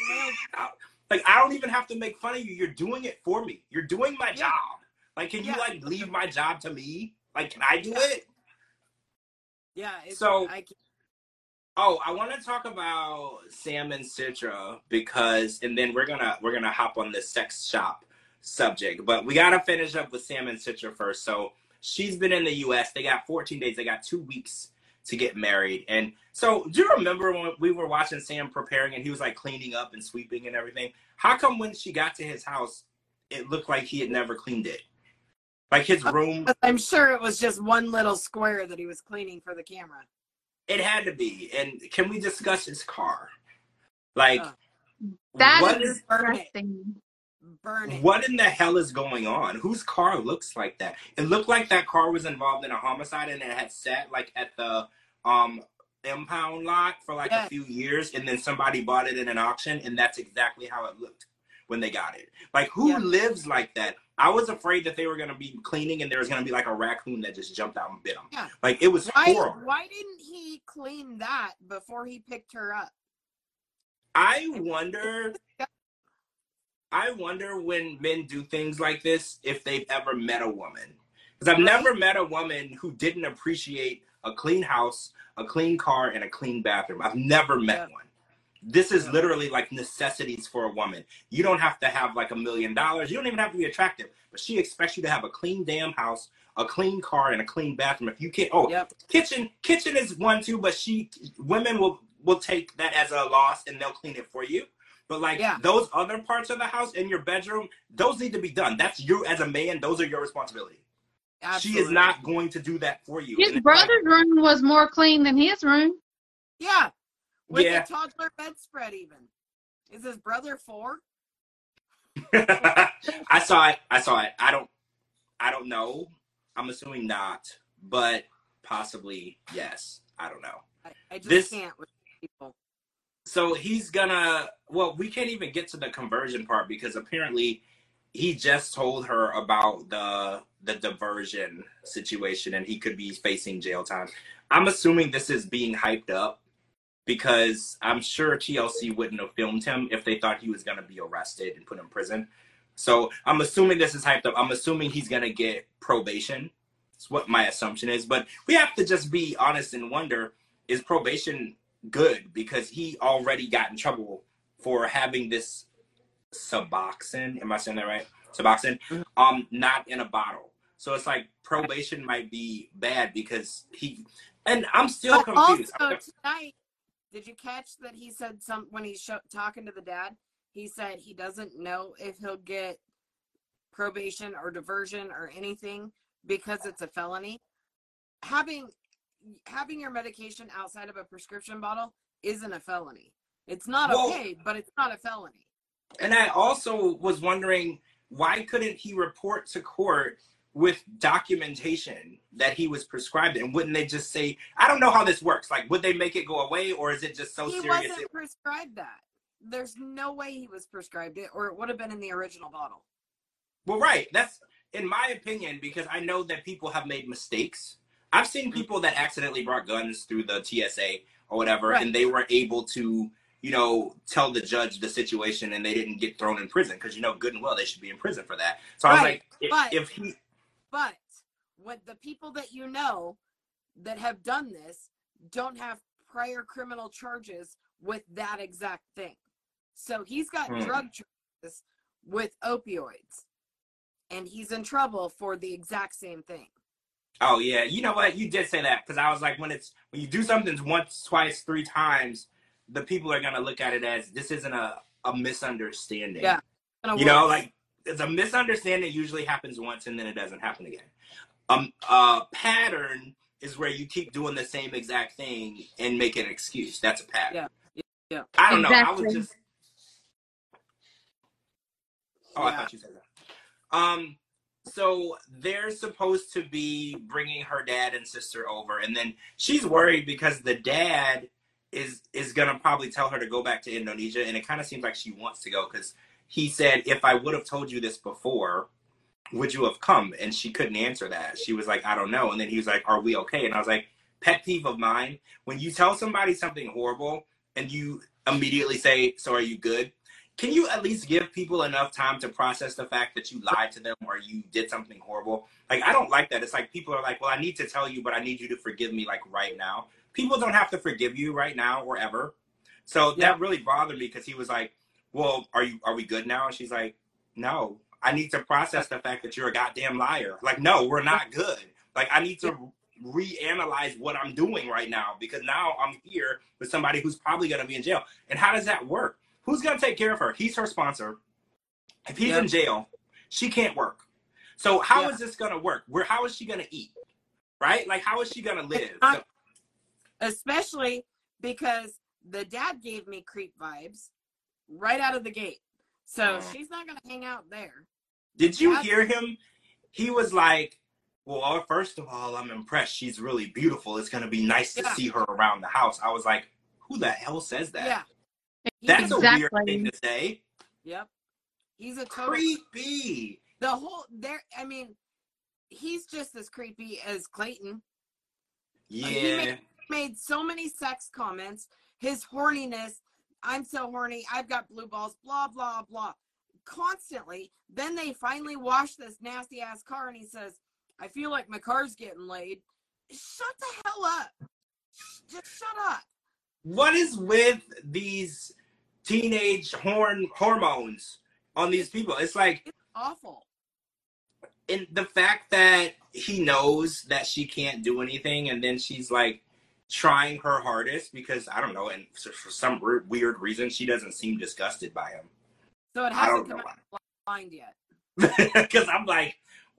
Like, I don't even have to make fun of you. You're doing it for me. You're doing my Yeah. job. Like, can you like leave my job to me? Like, can I do Yeah. it? Yeah. It's, So- I, can't- Oh, I want to talk about Sam and Citra because, and then we're gonna we're gonna hop on the sex shop subject, but we gotta finish up with Sam and Citra first. So she's been in the U.S. They got 14 days. They got two weeks to get married. And so, do you remember when we were watching Sam preparing and he was like cleaning up and sweeping and everything? How come when she got to his house, it looked like he had never cleaned it? Like his room, I'm sure it was just one little square that he was cleaning for the camera. it had to be. And can we discuss his car? Like, That is is disgusting. Burn it. What in the hell is going on? Whose car looks like that? It looked like that car was involved in a homicide and it had sat like at the um impound lot for like a few years and then somebody bought it in an auction and that's exactly how it looked when they got it. Like who Yeah. lives like that? I was afraid that they were gonna be cleaning and there was gonna be like a raccoon that just jumped out and bit them. Yeah. Like it was Why, horrible. why didn't he clean that before he picked her up? I wonder. I wonder when men do things like this if they've ever met a woman. Because I've never met a woman who didn't appreciate a clean house, a clean car, and a clean bathroom. I've never met Yeah. one. This is Yeah. literally like necessities for a woman. You don't have to have like a million dollars. You don't even have to be attractive. But she expects you to have a clean damn house, a clean car, and a clean bathroom. If you can't, oh, Yep. kitchen kitchen is one too but she women will will take that as a loss and they'll clean it for you but like Yeah. those other parts of the house in your bedroom those need to be done that's you as a man those are your responsibility she is not going to do that for you His And it's like- brother's room was more clean than his room. Yeah. With Yeah. the toddler bedspread, even. Is his brother four? i saw it i saw it i don't i don't know i'm assuming not but possibly yes i don't know I, I just This- can't with people. So he's gonna well we can't even get to the conversion part because apparently he just told her about the the diversion situation and he could be facing jail time. I'm assuming this is being hyped up because i'm sure tlc wouldn't have filmed him if they thought he was gonna be arrested and put in prison. So i'm assuming this is hyped up. I'm assuming he's gonna get probation. That's what my assumption is. But we have to just be honest and wonder is probation good because he already got in trouble for having this Suboxone. Am I saying that right? Suboxone. Mhm. Um, not in a bottle. So it's like probation might be bad because he. And I'm still But confused. also tonight, did you catch that he said some when he's talking to the dad? He said he doesn't know if he'll get probation or diversion or anything because it's a felony. Having having your medication outside of a prescription bottle isn't a felony. It's not Well- okay, but it's not a felony. And I also was wondering why couldn't he report to court with documentation that he was prescribed and wouldn't they just say I don't know how this works like would they make it go away or is it just so he serious wasn't it- prescribed that. There's no way he was prescribed it, or it would have been in the original bottle. Well, right. That's in my opinion because I know that people have made mistakes. I've seen people that accidentally brought guns through the TSA or whatever, Right. and they were able to, you know, tell the judge the situation, and they didn't get thrown in prison because you know good and well they should be in prison for that. So I was like, if, but- if he, But what the people that you know that have done this don't have prior criminal charges with that exact thing. So he's got Hmm. drug charges with opioids. And he's in trouble for the exact same thing. Oh yeah, you know what, you did say that because I was like, when it's when you do something once, twice, three times, the people are gonna look at it as this isn't a a misunderstanding. Yeah. You know like it's a misunderstanding usually happens once and then it doesn't happen again um a pattern is where you keep doing the same exact thing and make an excuse that's a pattern Yeah. Yeah. i don't know i Exactly. was just oh i thought you said that um so they're supposed to be bringing her dad and sister over and then she's worried because the dad is is gonna probably tell her to go back to indonesia and it kind of seems like she wants to go because he said, if I would have told you this before, would you have come? And she couldn't answer that. She was like, I don't know. And then he was like, Are we okay? And I was like, Pet peeve of mine when you tell somebody something horrible and you immediately say, So are you good? Can you at least give people enough time to process the fact that you lied to them or you did something horrible? Like, I don't like that. It's like people are like, Well, I need to tell you, but I need you to forgive me, like right now. People don't have to forgive you right now or ever. So Yeah. that really bothered me because he was like, well, are you are we good now? And she's like, no, I need to process the fact that you're a goddamn liar. Like, no, we're not good. Like, I need to reanalyze what I'm doing right now because now I'm here with somebody who's probably going to be in jail. And how does that work? Who's going to take care of her? He's her sponsor. If he's Yep. in jail, she can't work. So how is Yeah. this going to work? Where how is she going to eat? Right? Like, how is she going to live? Especially because the dad gave me creep vibes right out of the gate. So Oh. she's not going to hang out there. Did you That's- hear him? He was like, "Well, uh, first of all, I'm impressed. She's really beautiful. It's gonna be nice to Yeah. see her around the house." I was like, "Who the hell says that? Yeah. He That's is- a weird thing to say. Yep. He's a total Creepy." the whole there I mean, he's just as creepy as Clayton. Uh, yeah. he made- Made so many sex comments, his horniness, I'm so horny, I've got blue balls, blah blah blah. Constantly. Then they finally wash this nasty ass car and he says, I feel like my car's getting laid. Shut the hell up. Just shut up. what is with these teenage horn hormones on these people? It's like Awful. and the fact that he knows that she can't do anything and then she's like trying her hardest because I don't know, and for some weird, weird reason she doesn't seem disgusted by him. So it hasn't come out blind yet. because I'm like,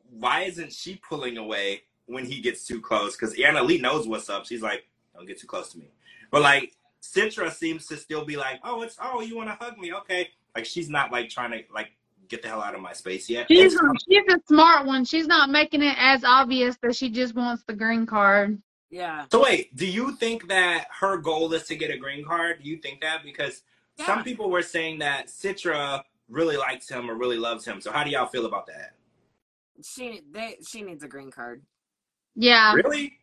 why isn't she pulling away when he gets too close? Because Anali knows what's up. She's like, don't get too close to me. But like Citra seems to still be like, oh, it's oh, you want to hug me? Okay. Like she's not like trying to like get the hell out of my space yet. She's It's- she's a smart one. She's not making it as obvious that she just wants the green card. Yeah. So wait, do you think that her goal is to get a green card? Do you think that? Because Yeah. some people were saying that Citra really likes him or really loves him. So how do y'all feel about that? She they she needs a green card. Yeah. Really?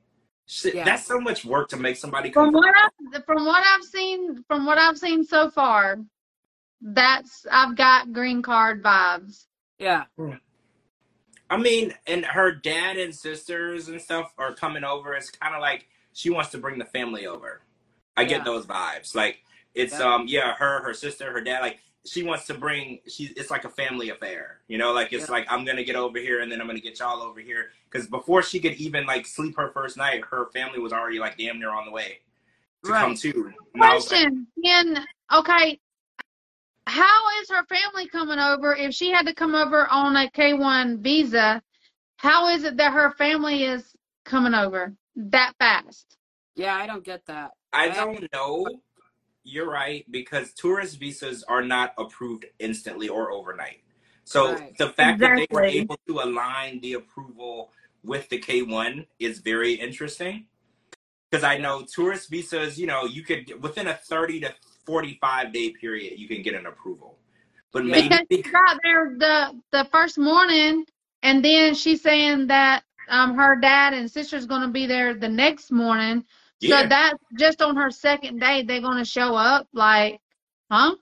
Shit, Yeah. That's so much work to make somebody come. From what I from what I've seen from what I've seen so far, that's I've got green card vibes. Yeah. I mean, and her dad and sisters and stuff are coming over. It's kind of like she wants to bring the family over. I get those vibes. Like it's Yeah. um yeah, her, her sister, her dad. Like she wants to bring. She it's like a family affair. You know, like it's Yeah. like I'm gonna get over here and then I'm gonna get y'all over here. Because before she could even like sleep her first night, her family was already like damn near on the way to come Right. too. And I like, Question: Can okay? How is her family coming over if she had to come over on a K one visa? How is it that her family is coming over that fast? Yeah, I don't get that. I I- don't know. You're right because tourist visas are not approved instantly or overnight. So Right. the fact that they were able to align the approval with the K1 is very interesting. Because I know tourist visas, you know, you could within a 30 to 45 day period, you can get an approval. But maybe Because she got there the the first morning, and then she's saying that um her dad and sister's gonna be there the next morning. Yeah. So that's just on her second day they're gonna show up. Like, huh?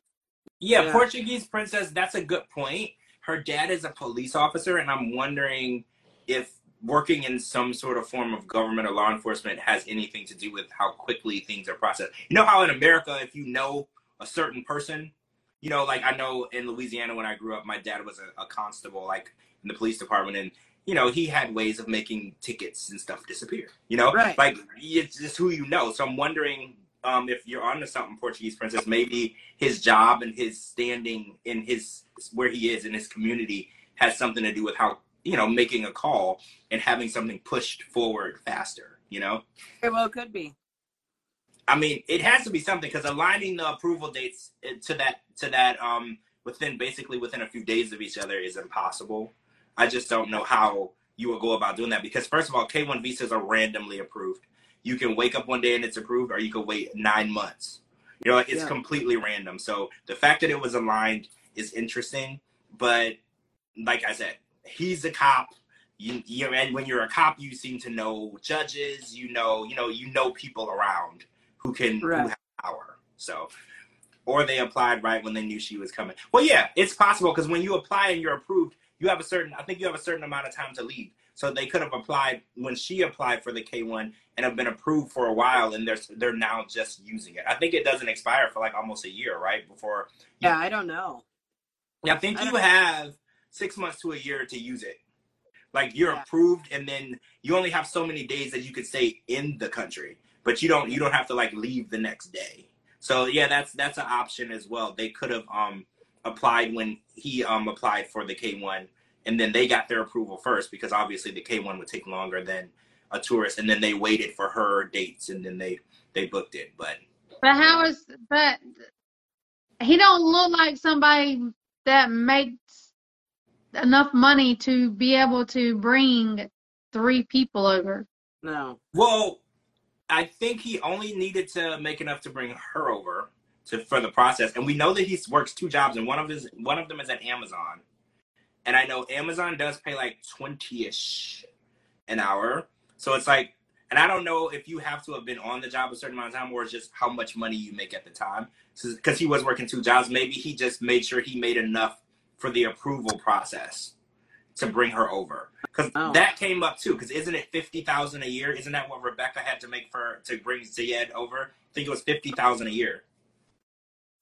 Yeah, Yeah. Portuguese princess, that's a good point. Her dad is a police officer, and I'm wondering if working in some sort of form of government or law enforcement has anything to do with how quickly things are processed. You know how in America, if you know a certain person, you know, like I know in Louisiana when I grew up, my dad was a, a constable, like in the police department, and you know, he had ways of making tickets and stuff disappear. You know, Right. like it's just who you know. So I'm wondering um, if you're onto something, Portuguese princess, maybe his job and his standing in his where he is in his community has something to do with how you know making a call and having something pushed forward faster. You know, Very well, could be. I mean, it has to be something because aligning the approval dates eh, to that to that um within basically within a few days of each other is impossible. I just don't know how you would go about doing that because first of all, K1 visas are randomly approved. You can wake up one day and it's approved, or you could wait nine months. You know, it's Yeah. completely random. So the fact that it was aligned is interesting, but like I said, he's a cop. You, you and when you're a cop, you seem to know judges. You know, you know, you know people around who can who have power. So, or they applied right when they knew she was coming. Well, yeah, it's possible because when you apply and you're approved, you have a certain. I think you have a certain amount of time to leave. So they could have applied when she applied for the K1 and have been approved for a while, and they're they're now just using it. I think it doesn't expire for like almost a year, right? Before Yeah, I don't know. yeah, I think I you don't- have six months to a year to use it. Like you're Yeah. approved, and then you only have so many days that you could stay in the country, but you don't you don't have to like leave the next day. So yeah, that's that's an option as well. They could have um applied when he um applied for the K one, and then they got their approval first because obviously the K one would take longer than a tourist, and then they waited for her dates, and then they they booked it. But But how is but he don't look like somebody that makes enough money to be able to bring three people over. No. Well, I think he only needed to make enough to bring her over to for the process, and we know that he works two jobs, and one of his one of them is at Amazon, and I know Amazon does pay like twenty ish an hour, so it's like, and I don't know if you have to have been on the job a certain amount of time, or it's just how much money you make at the time, because he was working two jobs. Maybe he just made sure he made enough for the approval process to bring her over because Oh. that came up too. Because isn't it fifty thousand a year? Isn't that what Rebecca had to make for to bring Zied over? I think it was fifty thousand a year.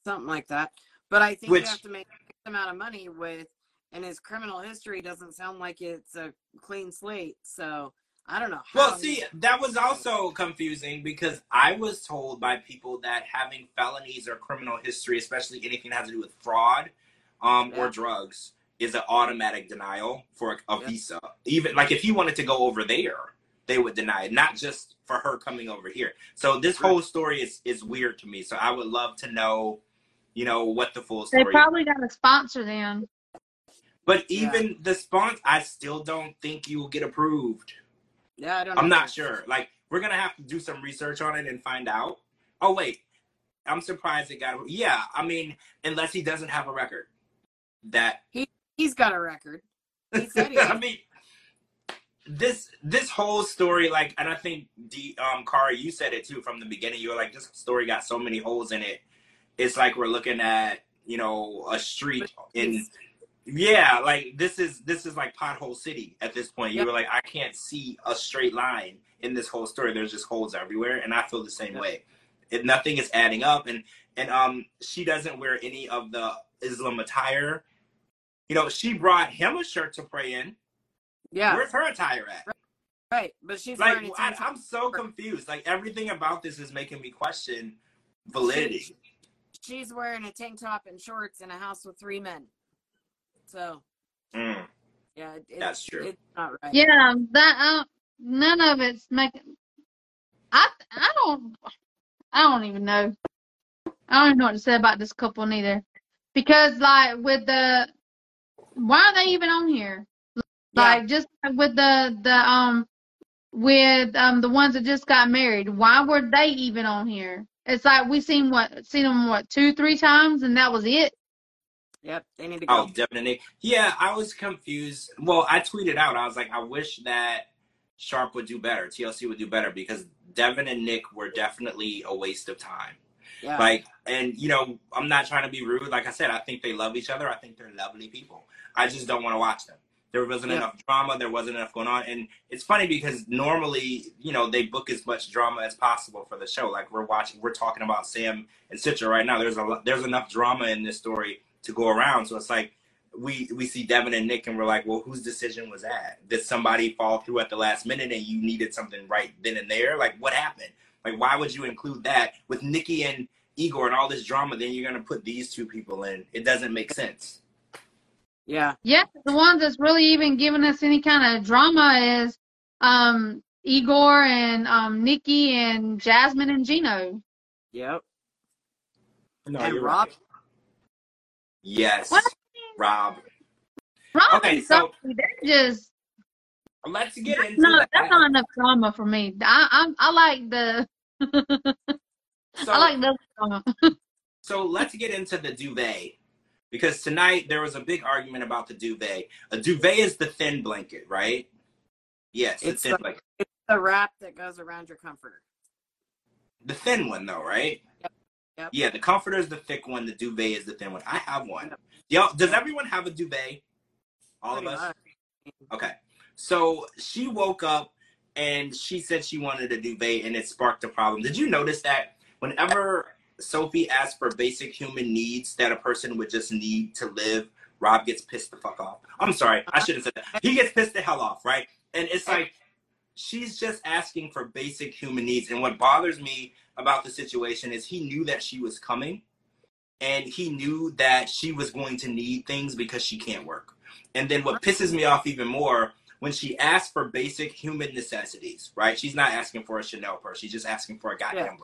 Something like that. But I think Which- you have to make a amount of money with, and his criminal history doesn't sound like it's a clean slate. So I don't know. Well, see, that was also confusing because I was told by people that having felonies or criminal history, especially anything that has to do with fraud um, or drugs, is an automatic denial for a, a Yeah. visa. Even like if he wanted to go over there, they would deny it, not just for her coming over here. So this Right. whole story is is weird to me. So I would love to know, you know, what the full story. They probably got a sponsor then. but Yeah. even the sponsor, I still don't think you will get approved. yeah, I don't. I'm know. not sure. Like, we're gonna have to do some research on it and find out. Oh wait, I'm surprised it got. Yeah, I mean, unless he doesn't have a record. That he he's got a record. He said he I mean, this this whole story, like, and I think the um Kara, you said it too from the beginning. You were like, this story got so many holes in it. It's like we're looking at you know a street in yeah, like this is this is like pothole city at this point. You Yep. were like, I can't see a straight line in this whole story. There's just holes everywhere, and I feel the same Yep. way. It, nothing is adding up, and and um, she doesn't wear any of the Islam attire. You know, she brought him a shirt to pray in. yeah, Where's her attire at? right. But she's Like, I. I'm so confused. Like everything about this is making me question validity. She's wearing a tank top and shorts in a house with three men. So Mm, yeah, it, it- That's true. It's not right. Yeah, that uh, none of it's making. I I don't I don't even know. I don't even know what to say about this couple neither, because like with the why are they even on here? Like just with the the um with um the ones that just got married, why were they even on here? It's like we seen what seen them what two three times and that was it. Yep, they need to go. Oh, definitely. Yeah, I was confused. Well, I tweeted out. I was like, I wish that Sharp would do better. TLC would do better because Devin and Nick were definitely a waste of time. Yeah. Like, and you know, I'm not trying to be rude. Like I said, I think they love each other. I think they're lovely people. I just don't want to watch them. There wasn't Yeah. enough drama. There wasn't enough going on. And it's funny because normally, you know, they book as much drama as possible for the show. Like we're watching, we're talking about Sam and Citra right now. There's a there's enough drama in this story to go around. So it's like we we see Devin and Nick, and we're like, well, whose decision was that? Did somebody fall through at the last minute, and you needed something right then and there? Like what happened? Like why would you include that with Nikki and Igor and all this drama? Then you're gonna put these two people in. It doesn't make sense. Yeah. Yeah, the ones that's really even giving us any kind of drama is um Igor and um Nikki and Jasmine and Gino. Yep. No, And you're Rob- right. Yes, What? Rob. Rob Okay, and so- Sophie, they're just Let's get into no, that. that's not enough drama for me. I I'm, I like the so, I like the drama. so let's get into the duvet because tonight there was a big argument about the duvet. A duvet is the thin blanket, right? Yes, the It's thin the- blanket. It's the wrap that goes around your comforter. The thin one, though, right? Yep. Yep. Yeah, the comforter is the thick one. The duvet is the thin one. I have one. Yo, does everyone have a duvet? All Pretty of us. much. Okay. So she woke up and she said she wanted a duvet and it sparked a problem. Did you notice that whenever Sophie asks for basic human needs that a person would just need to live, Rob gets pissed the fuck off. I'm sorry, I should have said that. He gets pissed the hell off, right? And it's like she's just asking for basic human needs. And what bothers me about the situation is he knew that she was coming and he knew that she was going to need things because she can't work. And then what pisses me off even more when she asks for basic human necessities, right? She's not asking for a Chanel purse. She's just asking for a goddamn. Yeah.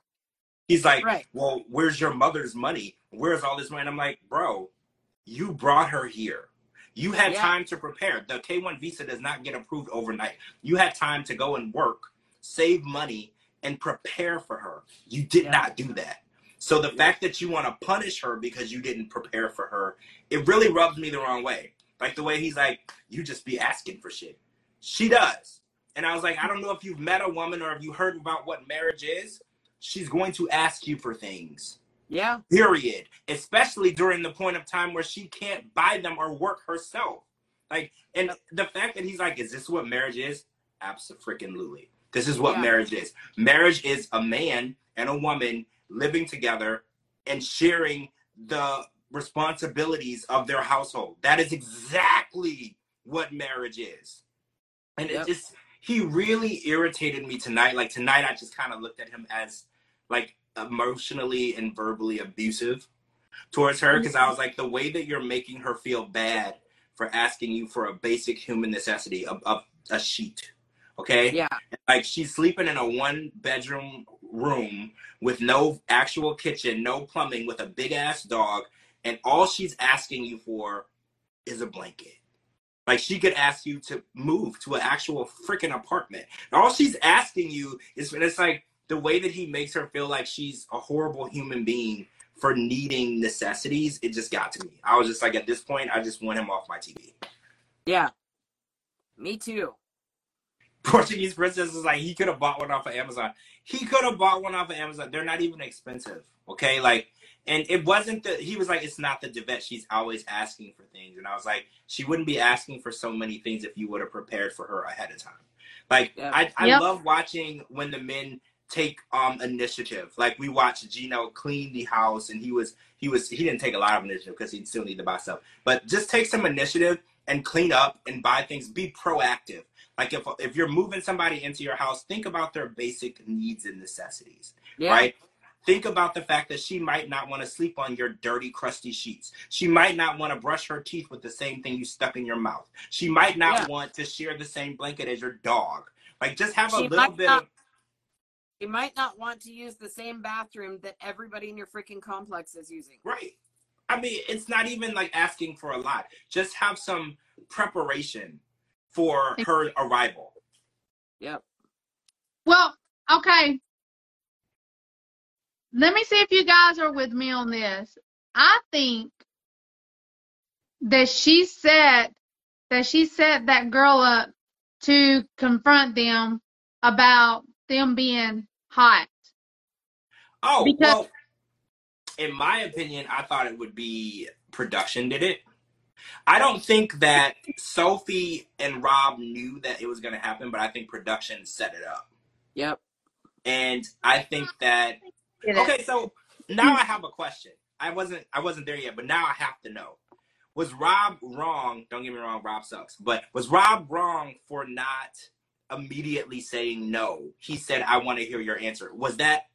He's like, Right. well, where's your mother's money? Where's all this money? And I'm like, bro, you brought her here. You had Yeah. time to prepare. The K1 visa does not get approved overnight. You had time to go and work, save money, and prepare for her. You did Yeah. not do that. So the Yeah. fact that you want to punish her because you didn't prepare for her, it really rubs me the wrong way. Like the way he's like, you just be asking for shit. She does. And I was like, I don't know if you've met a woman or if you heard about what marriage is. She's going to ask you for things. Yeah. Period. Especially during the point of time where she can't buy them or work herself. Like, and the fact that he's like, is this what marriage is? Absolutely. This is what Yeah. marriage is. Marriage is a man and a woman living together and sharing the responsibilities of their household. That is exactly what marriage is. And Yep. it just, he really irritated me tonight. Like, tonight, I just kind of looked at him as like emotionally and verbally abusive towards her because I was like, the way that you're making her feel bad for asking you for a basic human necessity, a, a, a sheet. Okay? Yeah. Like she's sleeping in a one bedroom room with no actual kitchen, no plumbing, with a big ass dog, and all she's asking you for is a blanket. Like she could ask you to move to an actual freaking apartment. And all she's asking you is and it's like the way that he makes her feel like she's a horrible human being for needing necessities, it just got to me. I was just like at this point, I just want him off my TV. Yeah. Me too. Portuguese princess is like he could have bought one off of Amazon. He could have bought one off of Amazon. They're not even expensive. Okay, like, and it wasn't the. He was like, it's not the duvet. She's always asking for things, and I was like, she wouldn't be asking for so many things if you would have prepared for her ahead of time. Like, Yeah. I I Yep. love watching when the men take um initiative. Like we watched Gino clean the house, and he was he was he didn't take a lot of initiative because he'd still need to buy stuff, but just take some initiative and clean up and buy things. Be proactive. Like if if you're moving somebody into your house, think about their basic needs and necessities, Yeah. right? Think about the fact that she might not want to sleep on your dirty, crusty sheets. She might not want to brush her teeth with the same thing you stuck in your mouth. She might not Yeah. want to share the same blanket as your dog. Like just have a little bit not- of You might not want to use the same bathroom that everybody in your freaking complex is using. right. I mean, it's not even like asking for a lot. Just have some preparation for her arrival. Yep. Well, okay. Let me see if you guys are with me on this. I think that she said that she set that girl up to confront them about them being hot. Oh, Because- well, in my opinion, I thought it would be production did it. I don't think that Sophie and Rob knew that it was going to happen, but I think production set it up. Yep. And I think that okay, so now hmm. I have a question. I wasn't I wasn't there yet, but now I have to know. Was Rob wrong? Don't get me wrong, Rob sucks. But was Rob wrong for not immediately saying no? He said, "I want to hear your answer." Was that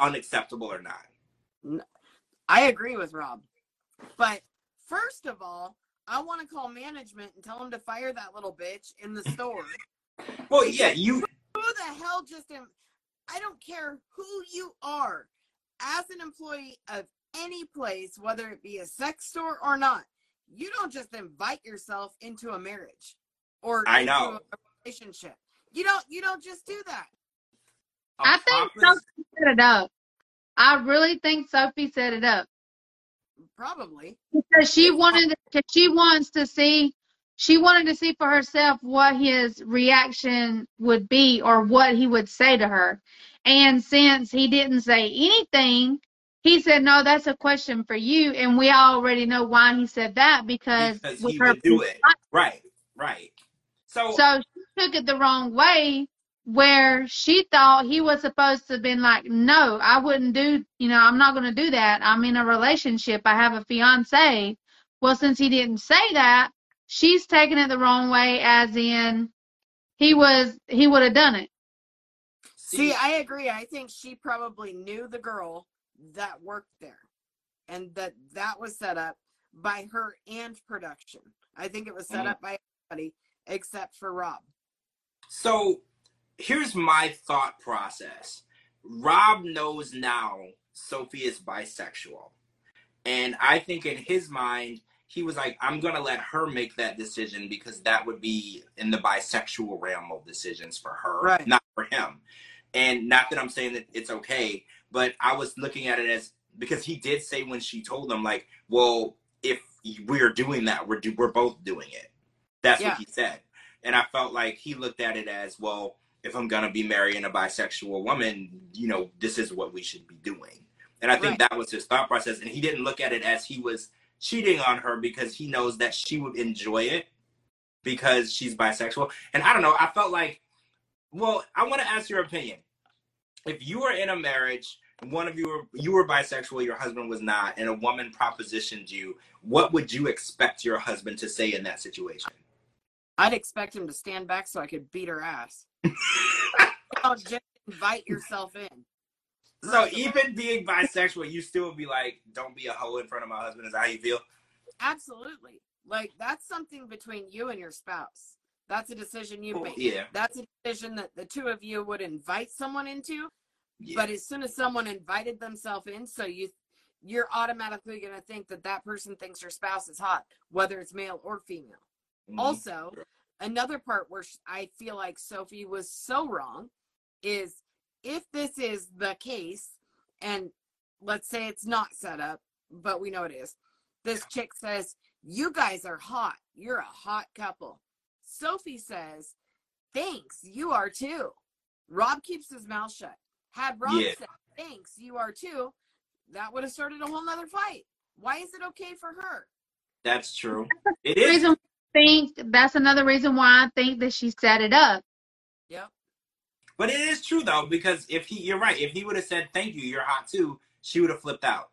unacceptable or not? I agree with Rob. But first of all, I want to call management and tell them to fire that little bitch in the store. Well, yeah, you who the hell just am I don't care who you are as an employee of any place, whether it be a sex store or not. You don't just invite yourself into a marriage or I know. A relationship. You don't you don't just do that. I think Apocryph- Sophie set it up. I really think Sophie set it up Probably. because she wanted, cause she wants to see, she wanted to see for herself what his reaction would be or what he would say to her. And since he didn't say anything, he said, "No, that's a question for you." And we already know why he said that because, because with he her would do it. Right, right. So, So she took it the wrong way where she thought he was supposed to have been like, no, I wouldn't do, you know, I'm not going to do that. I'm in a relationship. I have a fiance. Well, since he didn't say that, she's taking it the wrong way as in he was, he would have done it. See, I agree. I think she probably knew the girl that worked there and that that was set up by her and production. I think it was set Mhm. up by everybody except for Rob. So here's my thought process. Rob knows now Sophie is bisexual. And I think in his mind, he was like, I'm going to let her make that decision because that would be in the bisexual realm of decisions for her, Right. not for him. And not that I'm saying that it's okay, but I was looking at it as because he did say when she told him, like, well, if we're doing that, we're, do, we're both doing it. That's Yeah. what he said. And I felt like he looked at it as, well, if I'm gonna be marrying a bisexual woman, you know, this is what we should be doing. And I think Right. that was his thought process. And he didn't look at it as he was cheating on her because he knows that she would enjoy it because she's bisexual. And I don't know, I felt like, well, I want to ask your opinion. If you were in a marriage, one of you were you were bisexual, your husband was not, and a woman propositioned you, what would you expect your husband to say in that situation? I'd expect him to stand back so I could beat her ass. Just invite yourself in. So even being bisexual, you still would be like, "Don't be a hoe in front of my husband." Is how you feel? Absolutely. Like that's something between you and your spouse. That's a decision you make. Yeah, That's a decision that the two of you would invite someone into. yeah. But as soon as someone invited themselves in, so you you're automatically going to think that that person thinks your spouse is hot, whether it's male or female. Mhm. Also, another part where I feel like Sophie was so wrong is if this is the case, and let's say it's not set up, but we know it is. This chick says, You guys are hot. You're a hot couple. Sophie says, Thanks, you are too. Rob keeps his mouth shut. Had Rob Yeah. said, Thanks, you are too, that would have started a whole nother fight. Why is it okay for her? That's true. It The is. Reason I think that's another reason why I think that she set it up. Yep. But it is true though, because if he, you're right. If he would have said "Thank you, you're hot too," she would have flipped out.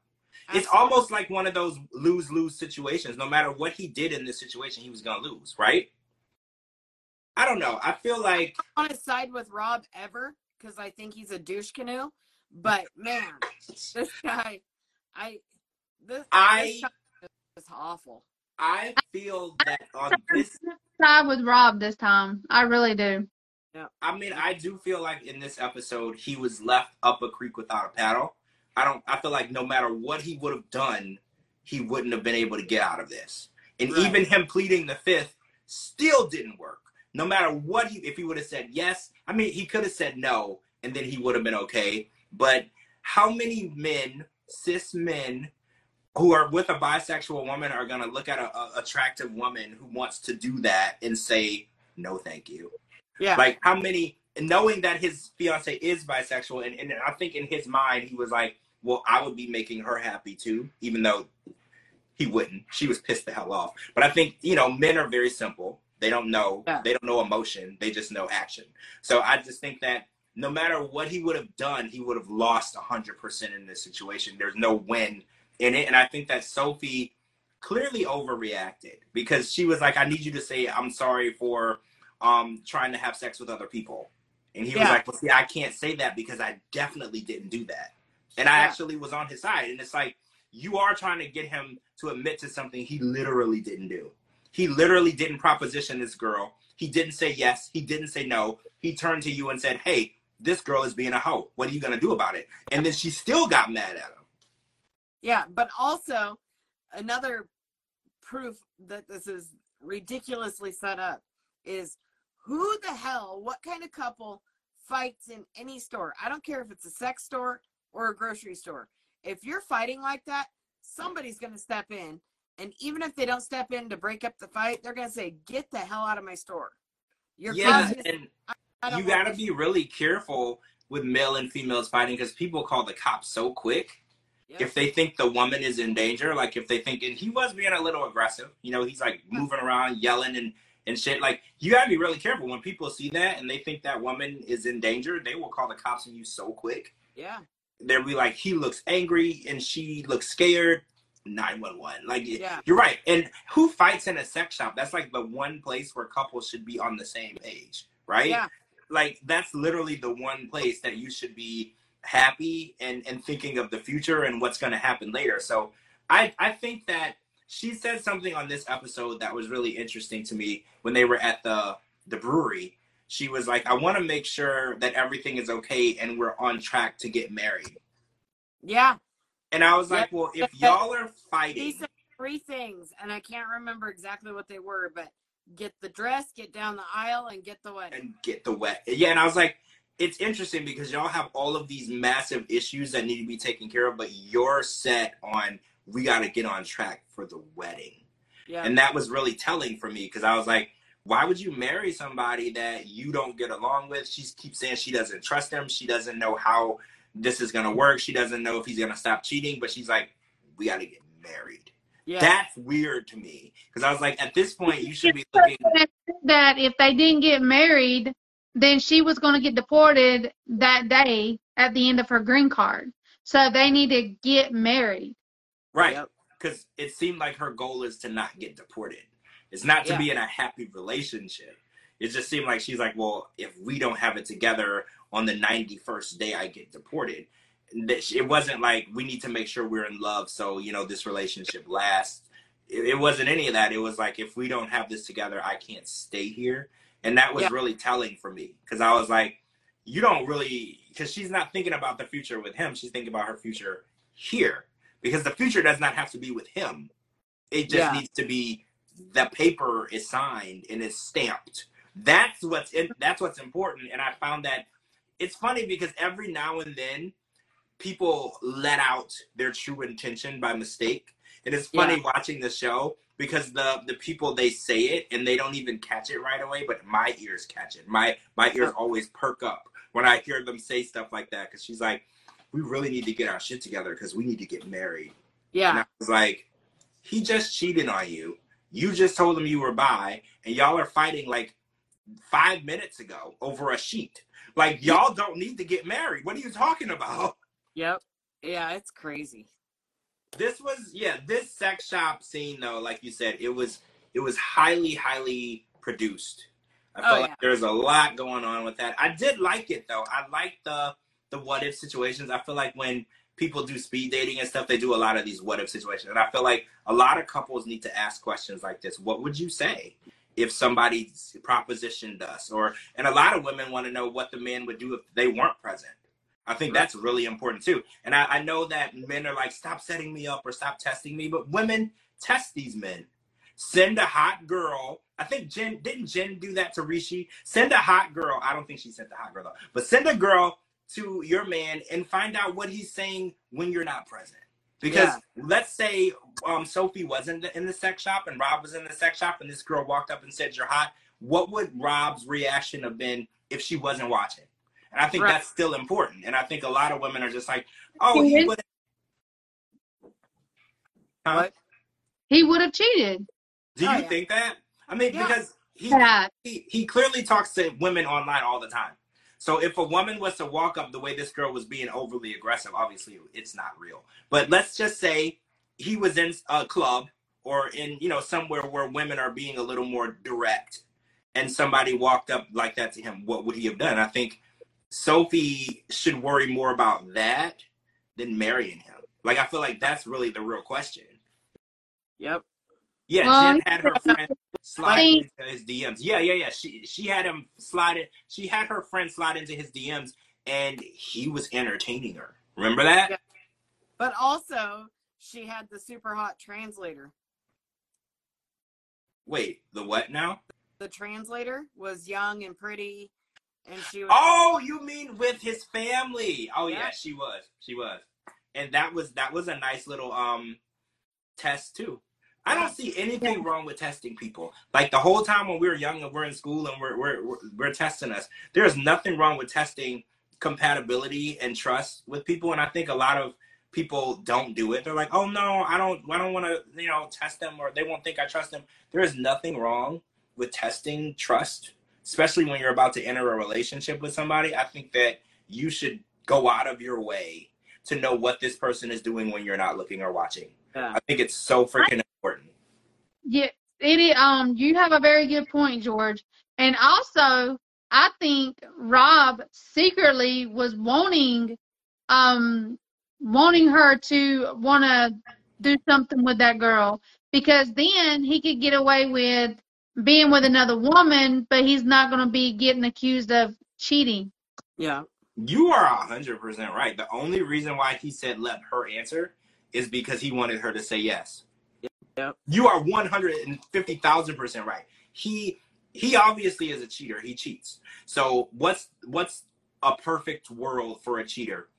It's almost like one of those lose lose situations. No matter what he did in this situation, he was gonna lose, right? I don't know. I feel like I'm on his side with Rob ever because I think he's a douche canoe. But man, this guy, I this, I- this guy is awful. I feel that on this. Side with Rob this time. I really do. Yeah. I mean, I do feel like in this episode he was left up a creek without a paddle. I don't. I feel like no matter what he would have done, he wouldn't have been able to get out of this. And Right. even him pleading the fifth still didn't work. No matter what he, if he would have said yes, I mean, he could have said no, and then he would have been okay. But how many men, cis men, who are with a bisexual woman are gonna look at a, a attractive woman who wants to do that and say, no, thank you. Yeah. Like how many knowing that his fiance is bisexual and, and I think in his mind he was like, Well, I would be making her happy too, even though he wouldn't. She was pissed the hell off. But I think, you know, men are very simple. They don't know Yeah. they don't know emotion. They just know action. So I just think that no matter what he would have done, he would have lost hundred percent in this situation. There's no win in it. And I think that Sophie clearly overreacted because she was like, I need you to say I'm sorry for um trying to have sex with other people. And he was like, Well, see, I can't say that because I definitely didn't do that. And I actually was on his side. And it's like, you are trying to get him to admit to something he literally didn't do. He literally didn't proposition this girl. He didn't say yes. He didn't say no. He turned to you and said, Hey, this girl is being a hoe. What are you going to do about it? And then she still got mad at him. Yeah, but also another proof that this is ridiculously set up is who the hell, what kind of couple fights in any store? I don't care if it's a sex store or a grocery store. If you're fighting like that, somebody's going to step in. And even if they don't step in to break up the fight, they're going to say, Get the hell out of my store. You're yeah. And you got to be really careful with male and females fighting because people call the cops so quick. If they think the woman is in danger, like if they think, and he was being a little aggressive, you know, he's like hmm. moving around, yelling and and shit. Like you gotta be really careful when people see that and they think that woman is in danger. They will call the cops on you so quick. yeah. They'll be like, he looks angry and she looks scared. Nine one one. Like Yeah. you're right. And who fights in a sex shop? That's like the one place where couples should be on the same page, right? Yeah. like that's literally the one place that you should be happy and and thinking of the future and what's going to happen later so i i think that she said something on this episode that was really interesting to me when they were at the the brewery she was like i want to make sure that everything is okay and we're on track to get married Yeah. and i was like well if y'all are fighting said three things, and I can't remember exactly what they were, but get the dress, get down the aisle, and get the wedding. and get the wet. Yeah, and I was like, it's interesting because y'all have all of these massive issues that need to be taken care of, but you're set on we got to get on track for the wedding. Yeah. And that was really telling for me because I was like, why would you marry somebody that you don't get along with? She keeps saying she doesn't trust him. She doesn't know how this is going to work. She doesn't know if he's going to stop cheating, but she's like, we got to get married. yeah. That's weird to me because I was like, at this point, you should be looking. that if they didn't get married, then she was going to get deported that day at the end of her green card. So they need to get married. Right. Yep. Because it seemed like her goal is to not get deported. It's not to Yeah. be in a happy relationship. It just seemed like she's like, well, if we don't have it together on the 91st day I get deported, it wasn't like we need to make sure we're in love so, you know, this relationship lasts. It, it wasn't any of that. It was like, if we don't have this together, I can't stay here. And that was Yeah. really telling for me because I was like, you don't really, because she's not thinking about the future with him. She's thinking about her future here because the future does not have to be with him. It just Yeah. needs to be the paper is signed and is stamped. That's what's in, that's what's important. And I found that it's funny because every now and then people let out their true intention by mistake. And it's funny watching the show because the the people they say it and they don't even catch it right away, but my ears catch it. My my ears always perk up when I hear them say stuff like that because she's like, "We really need to get our shit together because we need to get married." And yeah. I was like, he just cheated on you. You just told him you were bi, and y'all are fighting like five minutes ago over a sheet. Like y'all don't need to get married. What are you talking about? Yep. Yeah, it's crazy. This was yeah, this sex shop scene though, like you said, it was it was highly, highly produced. I Oh, felt yeah. like there's a lot going on with that. I did like it though. I like the the what if situations. I feel like when people do speed dating and stuff, they do a lot of these what if situations. And I feel like a lot of couples need to ask questions like this. What would you say if somebody propositioned us? Or and a lot of women want to know what the men would do if they weren't present. I think that's really important too. And I, I know that men are like, stop setting me up or stop testing me, but women test these men. Send a hot girl. I think Jen didn't Jen do that to Rishi? Send a hot girl. I don't think she sent the hot girl though, but send a girl to your man and find out what he's saying when you're not present. Because let's say um, Sophie wasn't in the sex shop and Rob was in the sex shop and this girl walked up and said you're hot. what would Rob's reaction have been if she wasn't watching? And I think Right. that's still important. And I think a lot of women are just like, oh, he would. Huh? What? He would have cheated. Do you Oh, yeah. think that? I mean, Yeah. because he, Yeah. he he clearly talks to women online all the time. So if a woman was to walk up the way this girl was being overly aggressive, obviously it's not real. But let's just say he was in a club or in you know somewhere where women are being a little more direct, and somebody walked up like that to him. What would he have done? I think Sophie should worry more about that than marrying him. Like I feel like that's really the real question. Yep. Yeah, Well, Jen had her friend slide into his DMs. Yeah, yeah, yeah. She she had him slide it. She had her friend slide into his DMs, and he was entertaining her. Remember that? Yeah. But also, she had the super hot translator. Wait, the what now? The translator was young and pretty, and she was. Oh, you mean with his family? Oh yeah, Yeah. she was. She was, and that was that was a nice little um test too. I don't see anything wrong with testing people. Like the whole time when we were young and we're in school and we're we're we're, we're testing us. There's nothing wrong with testing compatibility and trust with people. And I think a lot of people don't do it. They're like, oh no, I don't I don't want to you know test them or they won't think I trust them. There is nothing wrong with testing trust, especially when you're about to enter a relationship with somebody. I think that you should go out of your way to know what this person is doing when you're not looking or watching. Yeah. I think it's so freaking important. Yeah, it is, um you have a very good point, George. And also, I think Rob secretly was wanting um wanting her to want to do something with that girl because then he could get away with being with another woman, but he's not going to be getting accused of cheating. Yeah. You are hundred percent right. The only reason why he said let her answer is because he wanted her to say yes. Yep. You are one hundred and fifty thousand percent right. He he obviously is a cheater. He cheats. So what's what's a perfect world for a cheater?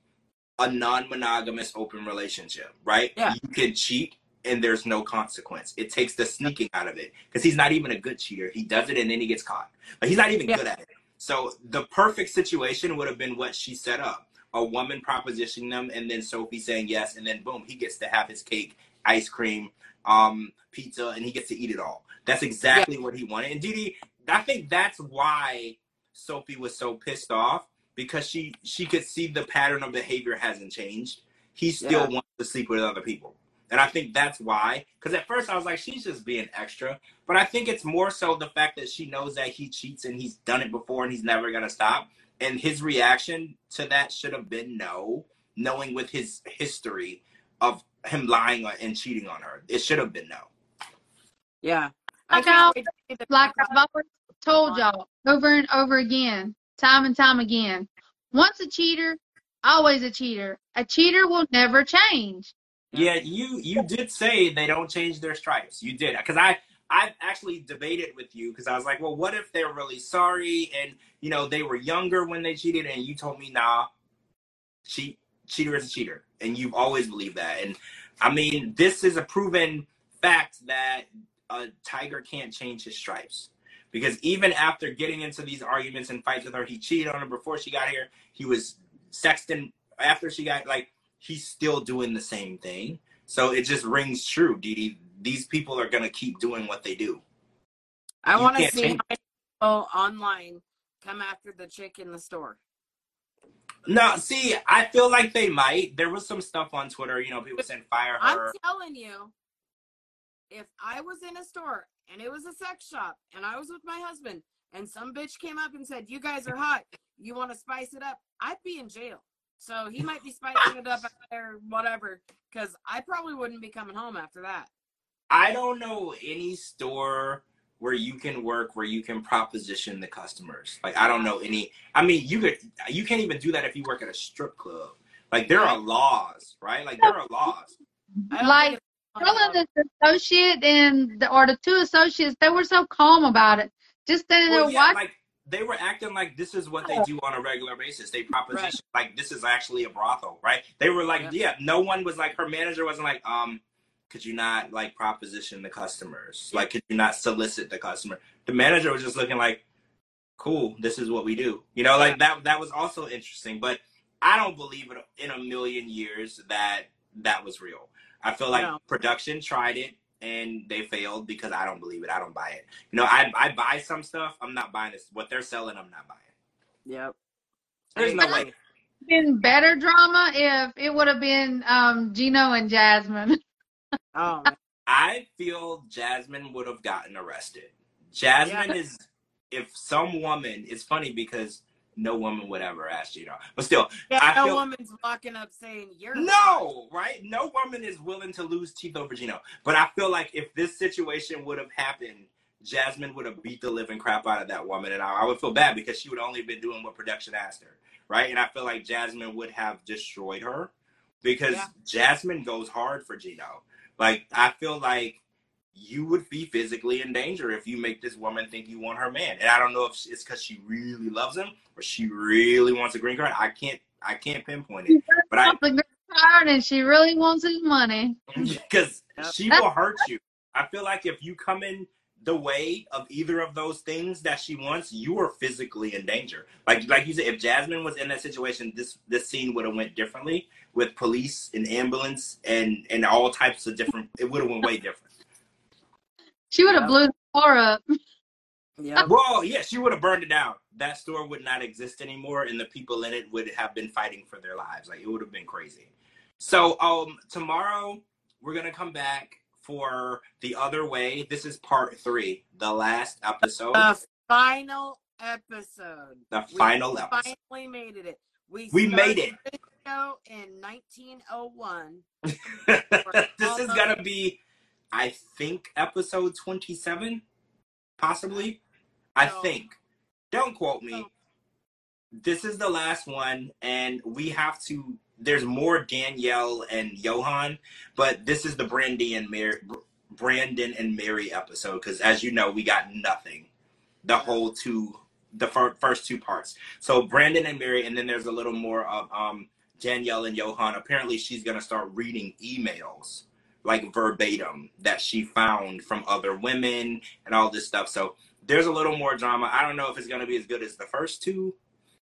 A non-monogamous open relationship, right? Yeah. You can cheat and there's no consequence. It takes the sneaking out of it because he's not even a good cheater. He does it and then he gets caught. But he's not even Yeah. good at it. So the perfect situation would have been what she set up. A woman propositioning them and then Sophie saying yes and then boom, he gets to have his cake, ice cream, um, pizza, and he gets to eat it all. That's exactly what he wanted. And Dee Dee, I think that's why Sophie was so pissed off because she she could see the pattern of behavior hasn't changed. He still Yeah. wants to sleep with other people. And I think that's why. Because at first I was like, she's just being extra. But I think it's more so the fact that she knows that he cheats and he's done it before and he's never going to stop. And his reaction to that should have been no, knowing with his history of him lying and cheating on her. It should have been no. Yeah. I Like can't how- wait to see the Like I've always told y'all over and over again, time and time again. Once a cheater, always a cheater. A cheater will never change. Yeah, you you did say they don't change their stripes. You did because I I actually debated with you because I was like, well, what if they're really sorry and you know they were younger when they cheated, and you told me, nah, cheat cheater is a cheater, and you've always believed that. And I mean, this is a proven fact that a tiger can't change his stripes because even after getting into these arguments and fights with her, he cheated on her before she got here. He was sexting after she got like he's still doing the same thing. So it just rings true, Dee Dee. These people are gonna keep doing what they do. I want to see change- how people online come after the chick in the store. No, see, I feel like they might. There was some stuff on Twitter, you know, people saying fire her. I'm telling you, if I was in a store and it was a sex shop and I was with my husband and some bitch came up and said, "You guys are hot. You want to spice it up?" I'd be in jail. So he might be spicing it up out there, whatever. Because I probably wouldn't be coming home after that. I don't know any store where you can work where you can proposition the customers. Like I don't know any. I mean, you could. You can't even do that if you work at a strip club. Like there are laws, right? Like there are laws. Like, think it's- Telling the associate and the, or the two associates, they were so calm about it. Just standing Well, there yeah, watching. like they were acting like this is what they do on a regular basis. They proposition like this is actually a brothel, right? They were like, Yeah. yeah. No one was like her manager wasn't like, um, could you not like proposition the customers? Like, could you not solicit the customer? The manager was just looking like, cool, this is what we do. You know, like that that was also interesting. But I don't believe it in a million years that that was real. I feel like No. production tried it and they failed because I don't believe it. I don't buy it. You know, I I buy some stuff. I'm not buying this. What they're selling, I'm not buying. Yep. There's no way. Been better drama if it would have been um Gino and Jasmine. Oh, man. I feel Jasmine would have gotten arrested. Jasmine Yeah. is if some woman. It's funny because no woman would ever ask you Gino, but still, yeah, I no feel- woman's walking up saying you're No, right? No woman is willing to lose teeth over Gino. But I feel like if this situation would have happened, Jasmine would have beat the living crap out of that woman, and I, I would feel bad because she would only have been doing what production asked her, right? And I feel like Jasmine would have destroyed her because Yeah. Jasmine goes hard for Gino. Like I feel like you would be physically in danger if you make this woman think you want her man, and I don't know if it's because she really loves him or she really wants a green card. I can't, I can't pinpoint it, but I the green card and she really wants his money. because she will hurt you. I feel like if you come in the way of either of those things that she wants, you are physically in danger. Like like you said, if Jasmine was in that situation, this this scene would have went differently with police and ambulance and and all types of different. It would have went way different. She would have blew the store up. Yep. Well, yeah, she would have burned it down. That store would not exist anymore, and the people in it would have been fighting for their lives. Like it would have been crazy. So, um, tomorrow we're gonna come back for the other way. This is part three, the last episode, The final episode. the We final episode. We finally made it. We We made started this show in 1901. this is gonna be, I think, episode twenty-seven, possibly. I think. Don't quote me. So- this is the last one, and we have to. There's more Danielle and Yohan, but this is the Brandy and Mary, Brandon and Mary episode because, as you know, we got nothing. The whole two, the fir- first two parts. So Brandon and Mary, and then there's a little more of um, Danielle and Yohan. Apparently, she's gonna start reading emails like verbatim that she found from other women and all this stuff. So there's a little more drama. I don't know if it's gonna be as good as the first two,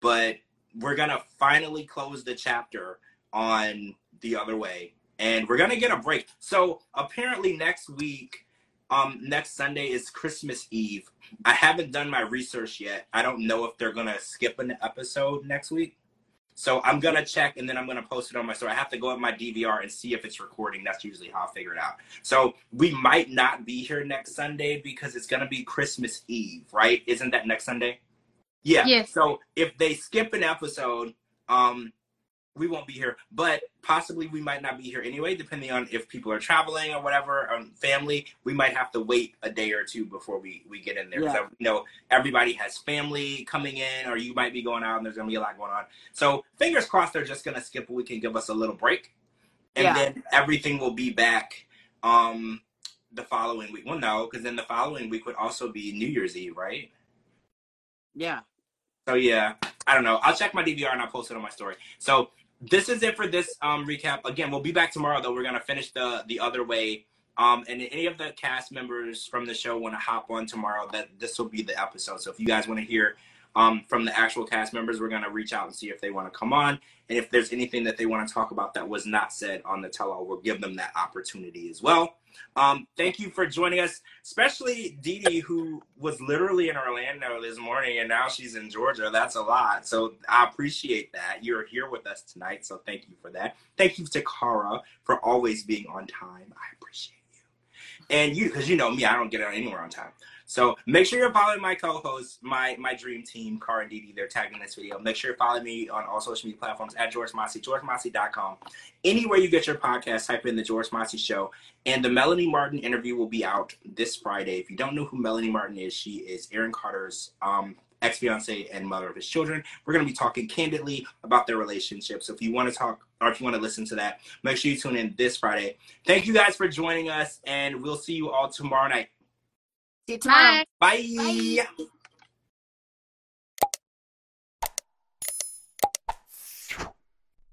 but we're gonna finally close the chapter on the other way and we're gonna get a break so apparently next week um next sunday is christmas eve i haven't done my research yet i don't know if they're gonna skip an episode next week so i'm gonna check and then i'm gonna post it on my store i have to go at my dvr and see if it's recording that's usually how i figure it out so we might not be here next sunday because it's gonna be christmas eve right isn't that next sunday yeah. Yes. So if they skip an episode, um, we won't be here. But possibly we might not be here anyway, depending on if people are traveling or whatever, um, family. We might have to wait a day or two before we we get in there. Yeah. So you know everybody has family coming in, or you might be going out, and there's gonna be a lot going on. So fingers crossed, they're just gonna skip a week and give us a little break, and Yeah. then everything will be back. Um, the following week. Well, no, because then the following week would also be New Year's Eve, right? Yeah. So yeah, I don't know. I'll check my DVR and I'll post it on my story. So this is it for this um, recap. Again, we'll be back tomorrow though. We're gonna finish the the other way. Um, and any of the cast members from the show want to hop on tomorrow, that this will be the episode. So if you guys want to hear um, from the actual cast members, we're gonna reach out and see if they want to come on. And if there's anything that they want to talk about that was not said on the tell-all, we'll give them that opportunity as well. Um, thank you for joining us, especially Dee Dee, who was literally in Orlando this morning and now she's in Georgia. That's a lot. So I appreciate that. You're here with us tonight. So thank you for that. Thank you to Kara for always being on time. I appreciate you. And you, because you know me, I don't get out anywhere on time. So make sure you're following my co-hosts, my my dream team, Kara and Dee. They're tagging this video. Make sure you follow me on all social media platforms at George Mossey, georgemossey.com. Anywhere you get your podcast, type in the George Mossey Show. And the Melanie Martin interview will be out this Friday. If you don't know who Melanie Martin is, she is Aaron Carter's um, ex fiance and mother of his children. We're going to be talking candidly about their relationship. So if you want to talk or if you want to listen to that, make sure you tune in this Friday. Thank you guys for joining us, and we'll see you all tomorrow night. See you tomorrow. Bye. Bye. Bye.